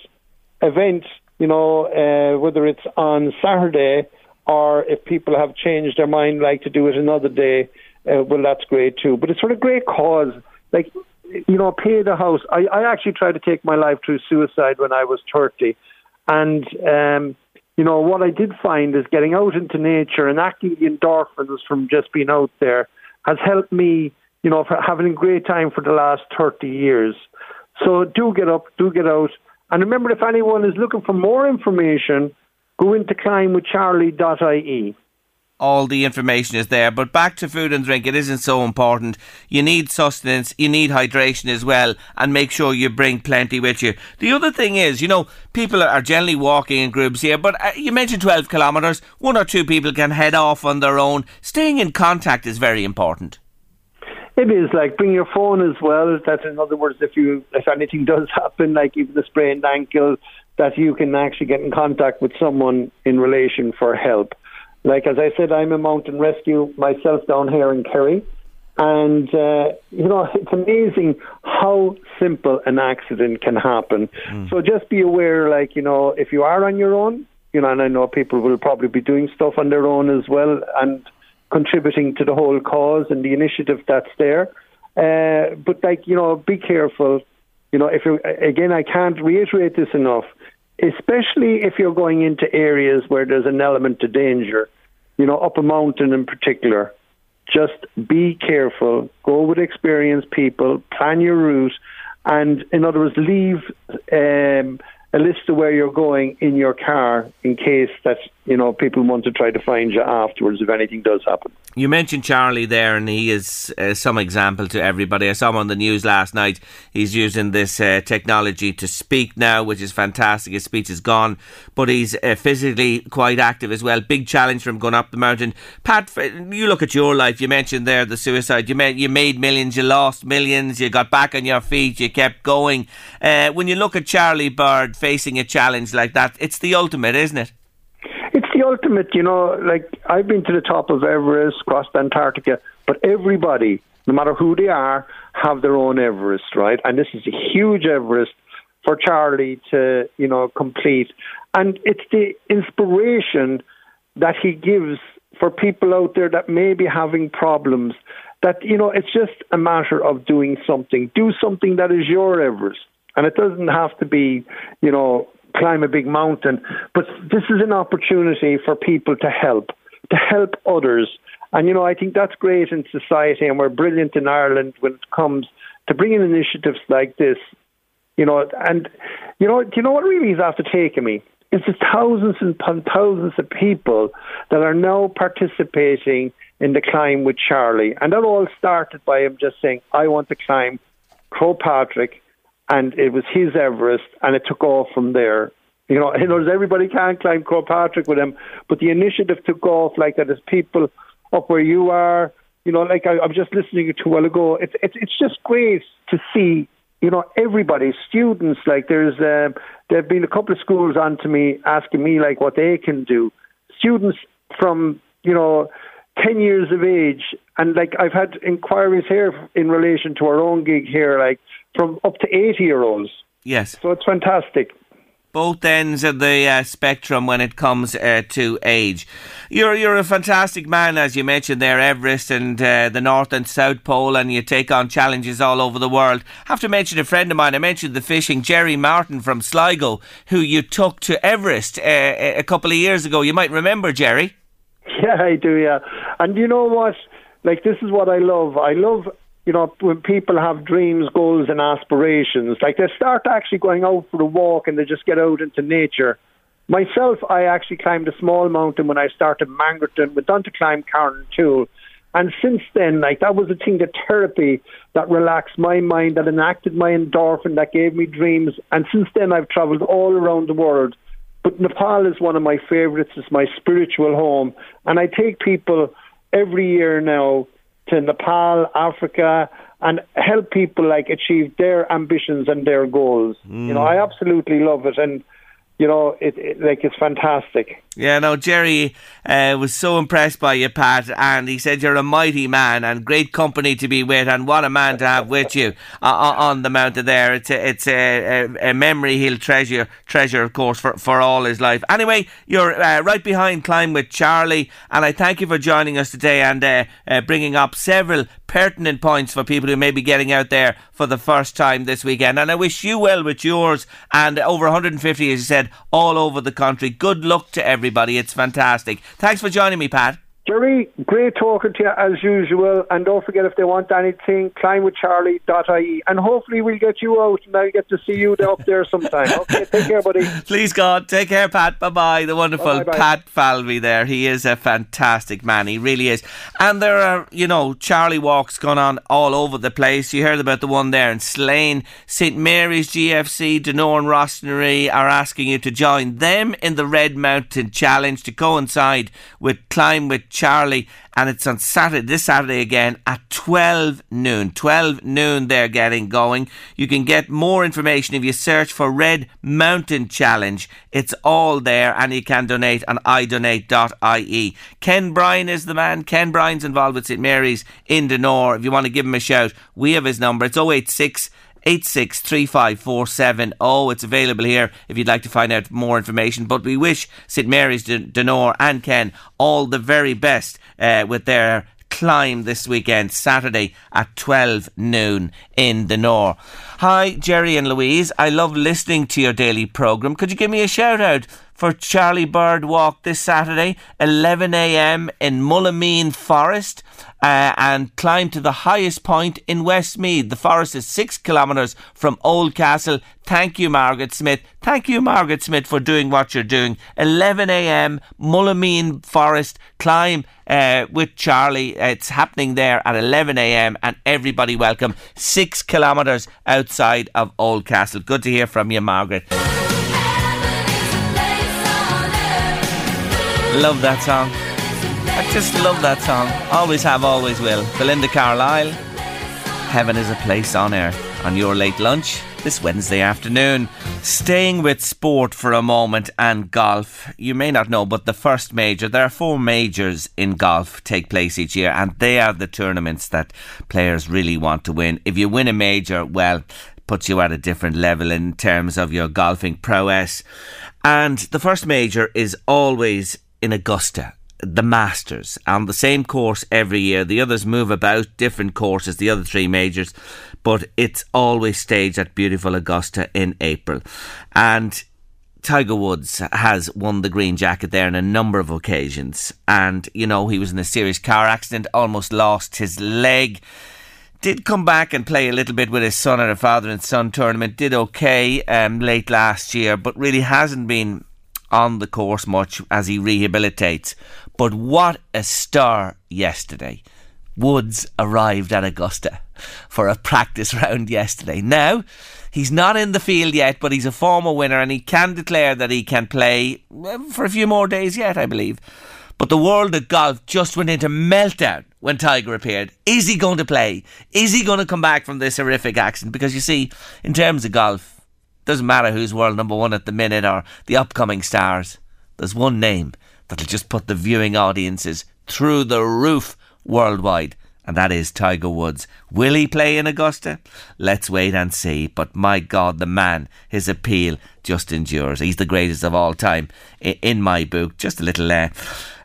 event, you know, uh, whether it's on Saturday or if people have changed their mind, like to do it another day, uh, well, that's great too. But it's for a great cause. Like, you know, Pieta House. I, I actually tried to take my life through suicide when I was 30. And, um, you know, what I did find is getting out into nature and acting the endorphins from just being out there has helped me, you know, having a great time for the last 30 years. So do get up, do get out. And remember, if anyone is looking for more information, go into climbwithcharlie.ie. all the information is there. But back to food and drink, it isn't so important. You need sustenance, you need hydration as well, and make sure you bring plenty with you. The other thing is, you know, people are generally walking in groups here, but uh, you mentioned 12 kilometres. One or two people can head off on their own. Staying in contact is very important. It is like bring your phone as well. That in other words, if you if anything does *laughs* happen, like even a sprained ankle, that you can actually get in contact with someone in relation for help. Like as I said, I'm a mountain rescue myself down here in Kerry, and uh, you know *laughs* it's amazing how simple an accident can happen. So just be aware, like you know, if you are on your own, you know, and I know people will probably be doing stuff on their own as well, and contributing to the whole cause and the initiative that's there. Uh, but like you know, be careful. you know, if you again, I can't reiterate this enough, especially if you're going into areas where there's an element of danger, you know, up a mountain in particular. Just be careful. Go with experienced people. Plan your route, and in other words, leave um, a list of where you're going in your car in case that you know people want to try to find you afterwards if anything does happen. You mentioned Charlie there, and he is uh, some example to everybody. I saw him on the news last night. He's using this uh, technology to speak now, which is fantastic. His speech is gone, but he's uh, physically quite active as well. Big challenge for him going up the mountain. Pat, you look at your life. You mentioned there the suicide. You made you made millions. You lost millions. You got back on your feet. You kept going. Uh, when you look at Charlie Bird facing a challenge like that, it's the ultimate, isn't it? It's the ultimate, you know. Like I've been to the top of Everest, crossed Antarctica, but everybody, no matter who they are, have their own Everest, right? And this is a huge Everest for Charlie to, you know, complete. And it's the inspiration that he gives for people out there that may be having problems. That, you know, it's just a matter of doing something. Do something that is your Everest. And it doesn't have to be, you know, climb a big mountain. But this is an opportunity for people to help, to help others. And, you know, I think that's great in society, and we're brilliant in Ireland when it comes to bringing initiatives like this. You know, and, you know, you know what really is after taking me? It's the thousands and thousands of people that are now participating in the climb with Charlie. And that all started by him just saying, I want to climb Croagh Patrick and it was his Everest, and it took off from there. You know, in other everybody can't climb Croagh Patrick with him, but the initiative took off like that. As people up where you are, you know, like I, I was just listening to a while ago. It's it's it's just great to see. You know, everybody, students, like there's, um, there have been a couple of schools on to me asking me like what they can do. Students from, you know, 10 years of age. And like I've had inquiries here in relation to our own gig here, like from up to 80 year olds. Yes. So it's fantastic. Both ends of the uh, spectrum when it comes uh, to age. You're you're a fantastic man, as you mentioned there, Everest and uh, the North and South Pole, and you take on challenges all over the world. I have to mention a friend of mine. I mentioned the fishing, Jerry Martin from Sligo, who you took to Everest uh, a couple of years ago. You might remember Jerry. *laughs* Yeah, I do. Yeah, and you know what? Like this is what I love. I love you know, when people have dreams, goals, and aspirations, like they start actually going out for a walk and they just get out into nature. Myself, I actually climbed a small mountain when I started Mangerton, went on to climb Carn too. And since then, like that was the thing, the therapy that relaxed my mind, that enacted my endorphin, that gave me dreams. And since then, I've travelled all around the world. But Nepal is one of my favourites. It's my spiritual home, and I take people every year now to Nepal, Africa, and help people like achieve their ambitions and their goals. Mm. You know, I absolutely love it, and you know, it, it, like it's fantastic. Yeah, no, Jerry uh, was so impressed by you, Pat, and he said you're a mighty man and great company to be with, and what a man to have with you uh, on the mountain there. It's a, it's a, a, memory he'll treasure, treasure of course, for, for all his life. Anyway, you're uh, right behind Climb with Charlie, and I thank you for joining us today and uh, uh, bringing up several pertinent points for people who may be getting out there for the first time this weekend. And I wish you well with yours and over 150, as you said, all over the country. Good luck to everybody. It's fantastic. Thanks for joining me, Pat. Jerry, great talking to you as usual. And don't forget if they want anything, climbwithcharlie.ie. And hopefully we'll get you out and I'll get to see you up there sometime. *laughs* Okay, take care, buddy. Please, God. Take care, Pat. Bye bye. The wonderful Bye-bye. Pat Falvey there. He is a fantastic man. He really is. And there are, you know, Charlie walks going on all over the place. You heard about the one there in Slane. St Mary's GFC, Donore and Rossnaree are asking you to join them in the Red Mountain Challenge to coincide with Climb with Charlie, and it's on Saturday, this Saturday again at 12 noon. 12 noon they're getting going. You can get more information if you search for Red Mountain Challenge. It's all there, and you can donate on idonate.ie. Ken Bryan is the man. Ken Bryan's involved with St Mary's in Donore. If you want to give him a shout, we have his number. It's 086 8635470. It's available here if you'd like to find out more information. But we wish St Mary's, Donore, and Ken all the very best uh, with their climb this weekend, Saturday at 12 noon in Donore. Hi, Jerry and Louise. I love listening to your daily programme. Could you give me a shout out for Charlie Bird Walk this Saturday, 11am in Mullaghmeen Forest? Uh, and climb to the highest point in Westmeath. The forest is six kilometres from Oldcastle. Thank you, Margaret Smith. Thank you, Margaret Smith, for doing what you're doing. 11am, Mullaghmeen Forest, climb uh, with Charlie. It's happening there at 11am, and everybody welcome. Six kilometres outside of Oldcastle. Good to hear from you, Margaret. Love that song. I just love that song. Always have, always will. Belinda Carlisle. Heaven is a place on earth. On your late lunch this Wednesday afternoon. Staying with sport for a moment and golf. You may not know, but the first major, there are four majors in golf take place each year, and they are the tournaments that players really want to win. If you win a major, well, puts you at a different level in terms of your golfing prowess. And the first major is always in Augusta the Masters on the same course every year. The others move about different courses, the other three majors, but it's always staged at beautiful Augusta in April. And Tiger Woods has won the green jacket there on a number of occasions. And, you know, he was in a serious car accident, almost lost his leg. Did come back and play a little bit with his son at a father and son tournament. Did okay um, late last year, but really hasn't been on the course much as he rehabilitates. But what a star yesterday. Woods arrived at Augusta for a practice round yesterday. Now, he's not in the field yet, but he's a former winner and he can declare that he can play for a few more days yet, I believe. But the world of golf just went into meltdown when Tiger appeared. Is he going to play? Is he going to come back from this horrific accident? Because you see, in terms of golf, doesn't matter who's world number one at the minute or the upcoming stars. There's one name that'll just put the viewing audiences through the roof worldwide, and that is Tiger Woods. Will he play in Augusta? Let's wait and see. But my God, the man, his appeal just endures. He's the greatest of all time in my book. Just a little. Uh,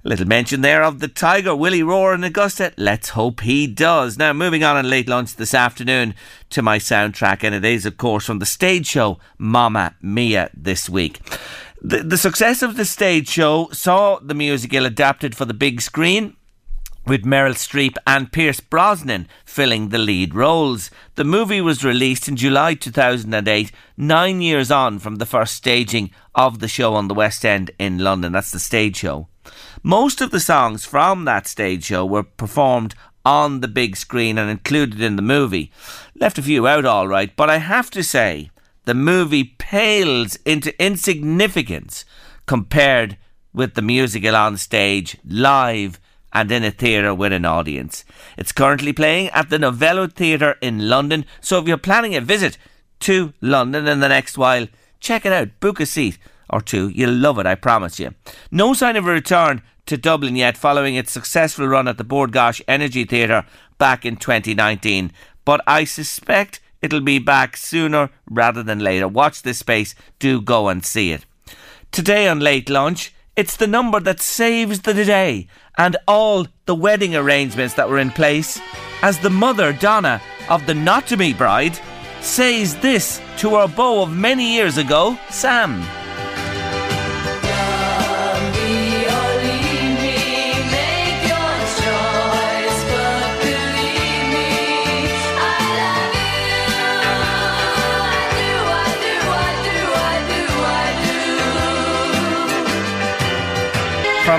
little mention there of the Tiger. Will he roar in Augusta? Let's hope he does. Now, moving on in late lunch this afternoon to my soundtrack, and it is, of course, from the stage show Mamma Mia this week. The, the success of the stage show saw the musical adapted for the big screen with Meryl Streep and Pierce Brosnan filling the lead roles. The movie was released in July 2008, nine years on from the first staging of the show on the West End in London. That's the stage show. Most of the songs from that stage show were performed on the big screen and included in the movie. Left a few out, all right, but I have to say, the movie pales into insignificance compared with the musical on stage, live, and in a theatre with an audience. It's currently playing at the Novello Theatre in London, so if you're planning a visit to London in the next while, check it out, book a seat or two. You'll love it, I promise you. No sign of a return to Dublin yet following its successful run at the Bord Gáis Energy Theatre back in 2019, but I suspect It'll be back sooner rather than later. Watch this space. Do go and see it. Today on Late Lunch, it's the number that saves the day and all the wedding arrangements that were in place as the mother, Donna, of the not to be bride, says this to her beau of many years ago, Sam.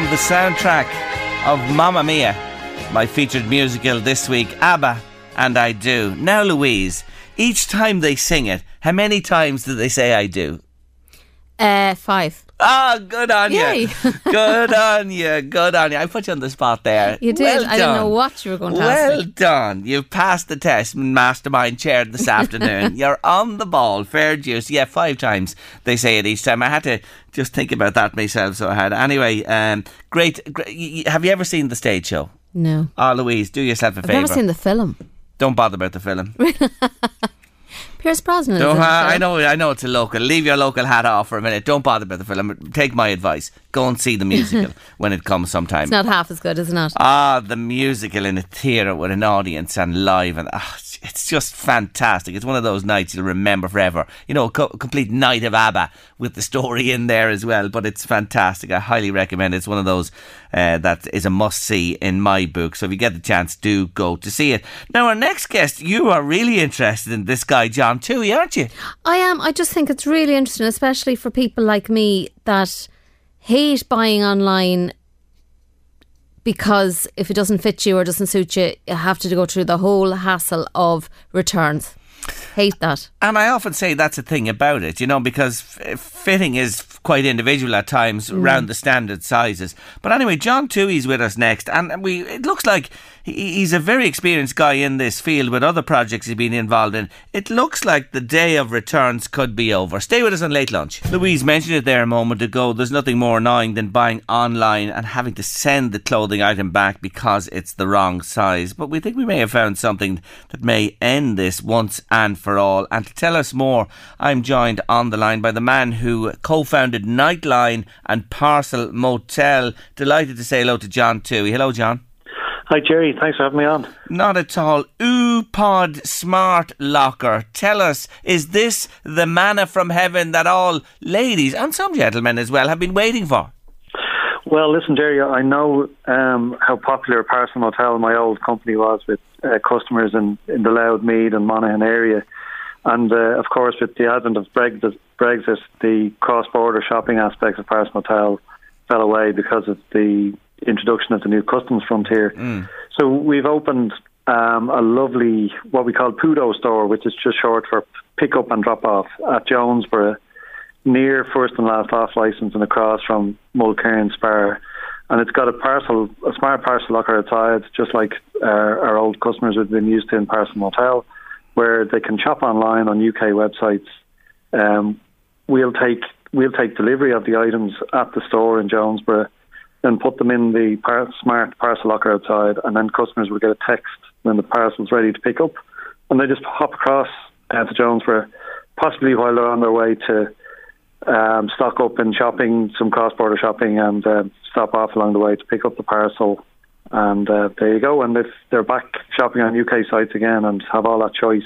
The soundtrack of Mamma Mia, my featured musical this week, ABBA and I Do. Now, Louise, each time they sing it, how many times do they say I do? Uh, five. Ah, good on you. *laughs* good on you. Good on you. I put you on the spot there. You did. Well I didn't know what you were going to well ask. Well done. You've passed the test, mastermind chair this afternoon. *laughs* You're on the ball. Fair juice. Yeah, five times they say it each time. I had to just think about that myself, so I had. Anyway, um, great, great. Have you ever seen the stage show? No. Oh, Louise, do yourself a favour. I've never seen the film. Don't bother about the film. *laughs* Pierce Brosnan. No, is it, I, I know, I know it's a local. Leave your local hat off for a minute. Don't bother about the film. Take my advice. Go and see the musical *laughs* when it comes sometime. It's not half as good, is it not? Ah, the musical in a theatre with an audience and live, and ah, it's- just fantastic. It's one of those nights you'll remember forever. You know, a co- complete night of ABBA with the story in there as well. But it's fantastic. I highly recommend it. It's one of those uh, that is a must see in my book. So if you get the chance, do go to see it. Now, our next guest, you are really interested in this guy, John Toohey, aren't you? I am. I just think it's really interesting, especially for people like me that hate buying online because if it doesn't fit you or doesn't suit you, you have to go through the whole hassle of returns. Hate that. And I often say that's a thing about it, you know, because fitting is quite individual at times mm. around the standard sizes. But anyway, John Toohey's with us next, and we it looks like he's a very experienced guy in this field with other projects he's been involved in. It looks like the day of returns could be over. Stay with us on Late Lunch. Louise mentioned it there a moment ago. There's nothing more annoying than buying online and having to send the clothing item back because it's the wrong size. But we think we may have found something that may end this once and for all. And to tell us more, I'm joined on the line by the man who co founded Nightline and Parcel Motel. Delighted to say hello to John Toohey. Hello, John. Hi, Jerry. Thanks for having me on. Not at all. UPod Smart Locker. Tell us, is this the manna from heaven that all ladies and some gentlemen as well have been waiting for? Well, listen, Jerry, I know um, how popular Parcel Motel, my old company, was with uh, customers in, in the Louth Meath and Monaghan area. And uh, of course, with the advent of Brexit, Brexit the cross border shopping aspects of Parcel Motel fell away because of the introduction of the new customs frontier. So we've opened um, a lovely, what we call Pudo store, which is just short for pick up and drop off at Jonesborough, near first and last off license and across from Mulcairn Spar. And it's got a parcel, a smart parcel locker outside, just like our, our old customers have been used to in Parcel Motel, where they can shop online on UK websites. Um, we'll take we'll take delivery of the items at the store in Jonesborough, then put them in the par- smart parcel locker outside, and then customers will get a text when the parcel's ready to pick up, and they just hop across uh, to Jonesborough, possibly while they're on their way to um, stock up in shopping, some cross-border shopping, and uh, stop off along the way to pick up the parcel. And uh, there you go. And if they're back shopping on UK sites again and have all that choice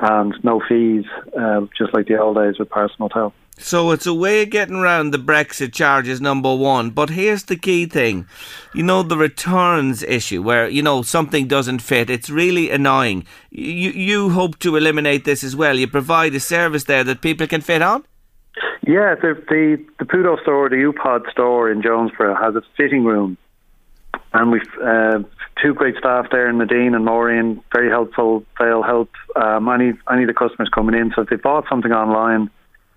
and no fees, uh, just like the old days with Parcel Motel. So it's a way of getting around the Brexit charges, number one. But here's the key thing. You know, the returns issue where, you know, something doesn't fit. It's really annoying. You, you hope to eliminate this as well. You provide a service there that people can fit on? Yeah, the the the Pudo store, the UPod store in Jonesborough, has a fitting room, and we've uh, two great staff there, in Nadine and Maureen, very helpful. They'll help um, any any of the customers coming in. So if they bought something online,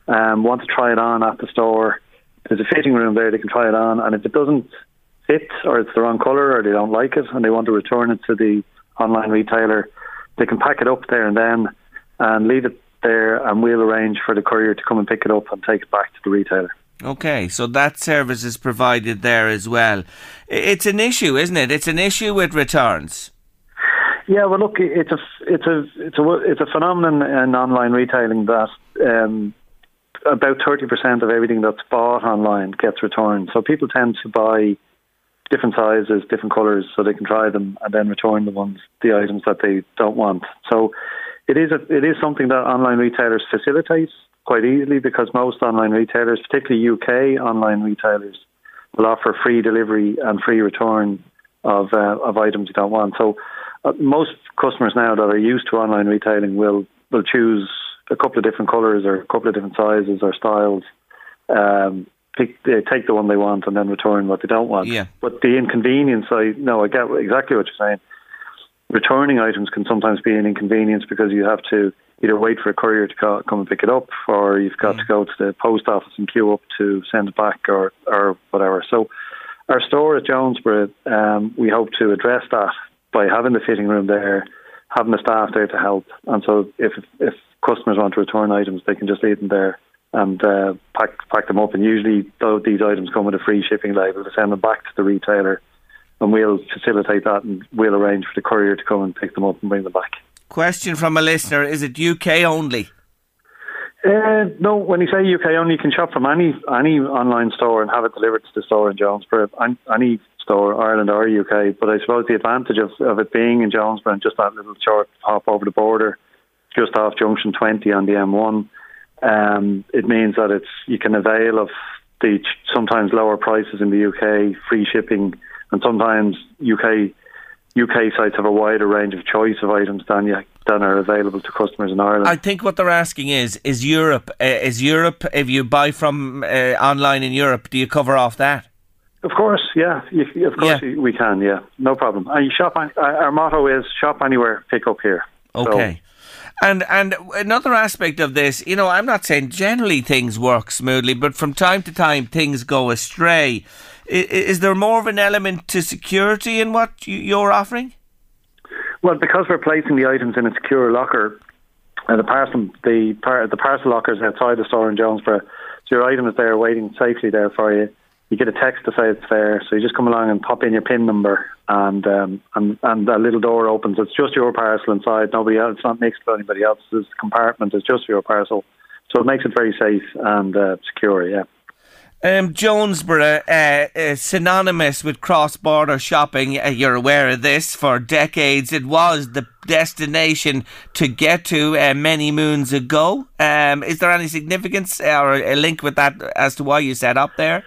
um, want to try it on at the store, there's a fitting room there. They can try it on, and if it doesn't fit or it's the wrong color or they don't like it and they want to return it to the online retailer, they can pack it up there and then and leave it there, and we'll arrange for the courier to come and pick it up and take it back to the retailer. Okay, so that service is provided there as well. It's an issue, isn't it? It's an issue with returns. Yeah, well, look, it's a it's a it's a it's a phenomenon in online retailing that um, about thirty percent of everything that's bought online gets returned. So people tend to buy different sizes, different colours, so they can try them and then return the ones, the items that they don't want. So it is a, it is something that online retailers facilitate quite easily because most online retailers, particularly UK online retailers, will offer free delivery and free return of uh, of items you don't want. So uh, most customers now that are used to online retailing will will choose a couple of different colours or a couple of different sizes or styles. Um, pick, they take the one they want and then return what they don't want. Yeah. But the inconvenience, I no, I get exactly what you're saying. Returning items can sometimes be an inconvenience because you have to either wait for a courier to co- come and pick it up, or you've got to go to the post office and queue up to send it back, or or whatever. So, our store at Jonesborough, um, we hope to address that by having the fitting room there, having the staff there to help, and so if if customers want to return items, they can just leave them there and uh, pack pack them up. And usually, though, these items come with a free shipping label to send them back to the retailer, and we'll facilitate that and we'll arrange for the courier to come and pick them up and bring them back. Question from a listener: Is it UK only? Uh, no, when you say UK only, you can shop from any any online store and have it delivered to the store in Jonesborough, any store, Ireland or UK. But I suppose the advantage of, of it being in Jonesborough and just that little short hop over the border, just off Junction 20 on the M1, um, it means that it's you can avail of the sometimes lower prices in the UK, free shipping, and sometimes UK UK sites have a wider range of choice of items than you, than are available to customers in Ireland. I think what they're asking is: Is Europe uh, is Europe if you buy from uh, online in Europe, do you cover off that? Of course, yeah. You, of course, yeah. we can. Yeah, no problem. And you shop. Our motto is shop anywhere, pick up here. Okay. So, and and another aspect of this, you know, I'm not saying generally things work smoothly, but from time to time things go astray. Is, there more of an element to security in what you're offering? Well, because we're placing the items in a secure locker, and uh, the parcel the par, the parcel lockers outside the store in Jonesborough, so your item is there waiting safely there for you. You get a text to say it's there, so you just come along and pop in your PIN number, and um, and and a little door opens. It's just your parcel inside. Nobody else. It's not mixed with anybody else's compartment. It's just your parcel, so it makes it very safe and uh, secure. Yeah. Um, Jonesborough, uh, uh, synonymous with cross-border shopping. Uh, you're aware of this. For decades, it was the destination to get to uh, many moons ago. Um, is there any significance or a link with that as to why you set up there?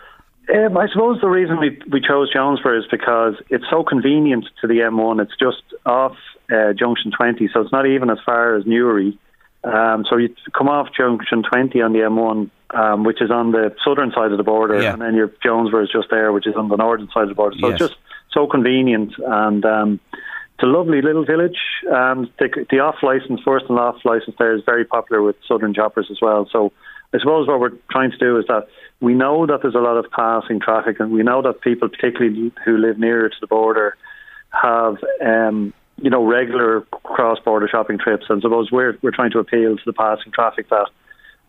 Um, I suppose the reason we we chose Jonesborough is because it's so convenient to the M1. It's just off uh, Junction 20, so it's not even as far as Newry. Um, so you come off Junction 20 on the M1 um, which is on the southern side of the border, yeah. and then your Jonesborough is just there, which is on the northern side of the border. So yes. it's just so convenient, and um, it's a lovely little village. Um, the, the off license, first and off license, there is very popular with southern shoppers as well. So I suppose what we're trying to do is that we know that there's a lot of passing traffic, and we know that people, particularly who live nearer to the border, have um, you know regular cross-border shopping trips. And suppose we're we're trying to appeal to the passing traffic that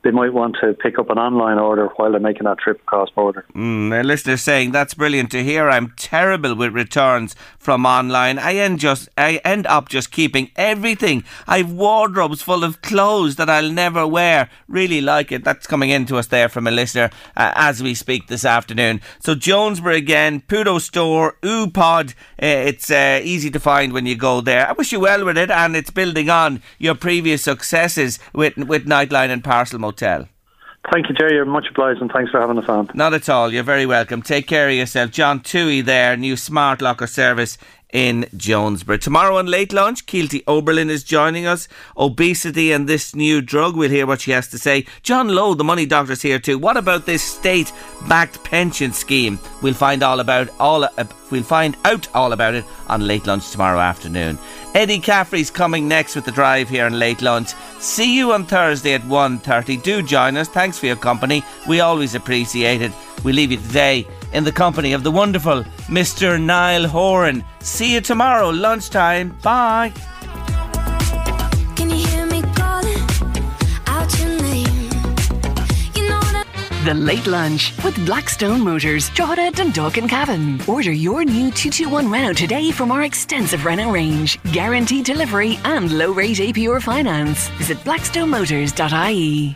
they might want to pick up an online order while they're making that trip across border. Mm, a listener saying that's brilliant to hear. I'm terrible with returns from online. I end just I end up just keeping everything. I've wardrobes full of clothes that I'll never wear. Really like it. That's coming into us there from a listener uh, as we speak this afternoon. So Jonesborough again, Pudo Store, Oopod. Uh, it's uh, easy to find when you go there. I wish you well with it, and it's building on your previous successes with with Nightline and Parcel Motel. Thank you, Jerry. You're much obliged, and thanks for having us on. Not at all. You're very welcome. Take care of yourself. John Toohey there, new smart locker service in Jonesborough. Tomorrow on Late Lunch, Keelty Oberlin is joining us. Obesity and this new drug. We'll hear what she has to say. John Lowe, the money doctor's here too. What about this state-backed pension scheme? We'll find all about all. Uh, we'll find out all about it on Late Lunch tomorrow afternoon. Eddie Caffrey's coming next with the drive here on Late Lunch. See you on Thursday at 1.30. Do join us. Thanks for your company. We always appreciate it. We leave you today in the company of the wonderful Mr. Niall Horan. See you tomorrow, lunchtime. Bye. The Late Lunch with Blackstone Motors, Drogheda, Dundalk and Cavan. Order your new 221 Renault today from our extensive Renault range. Guaranteed delivery and low rate APR finance. Visit blackstonemotors.ie.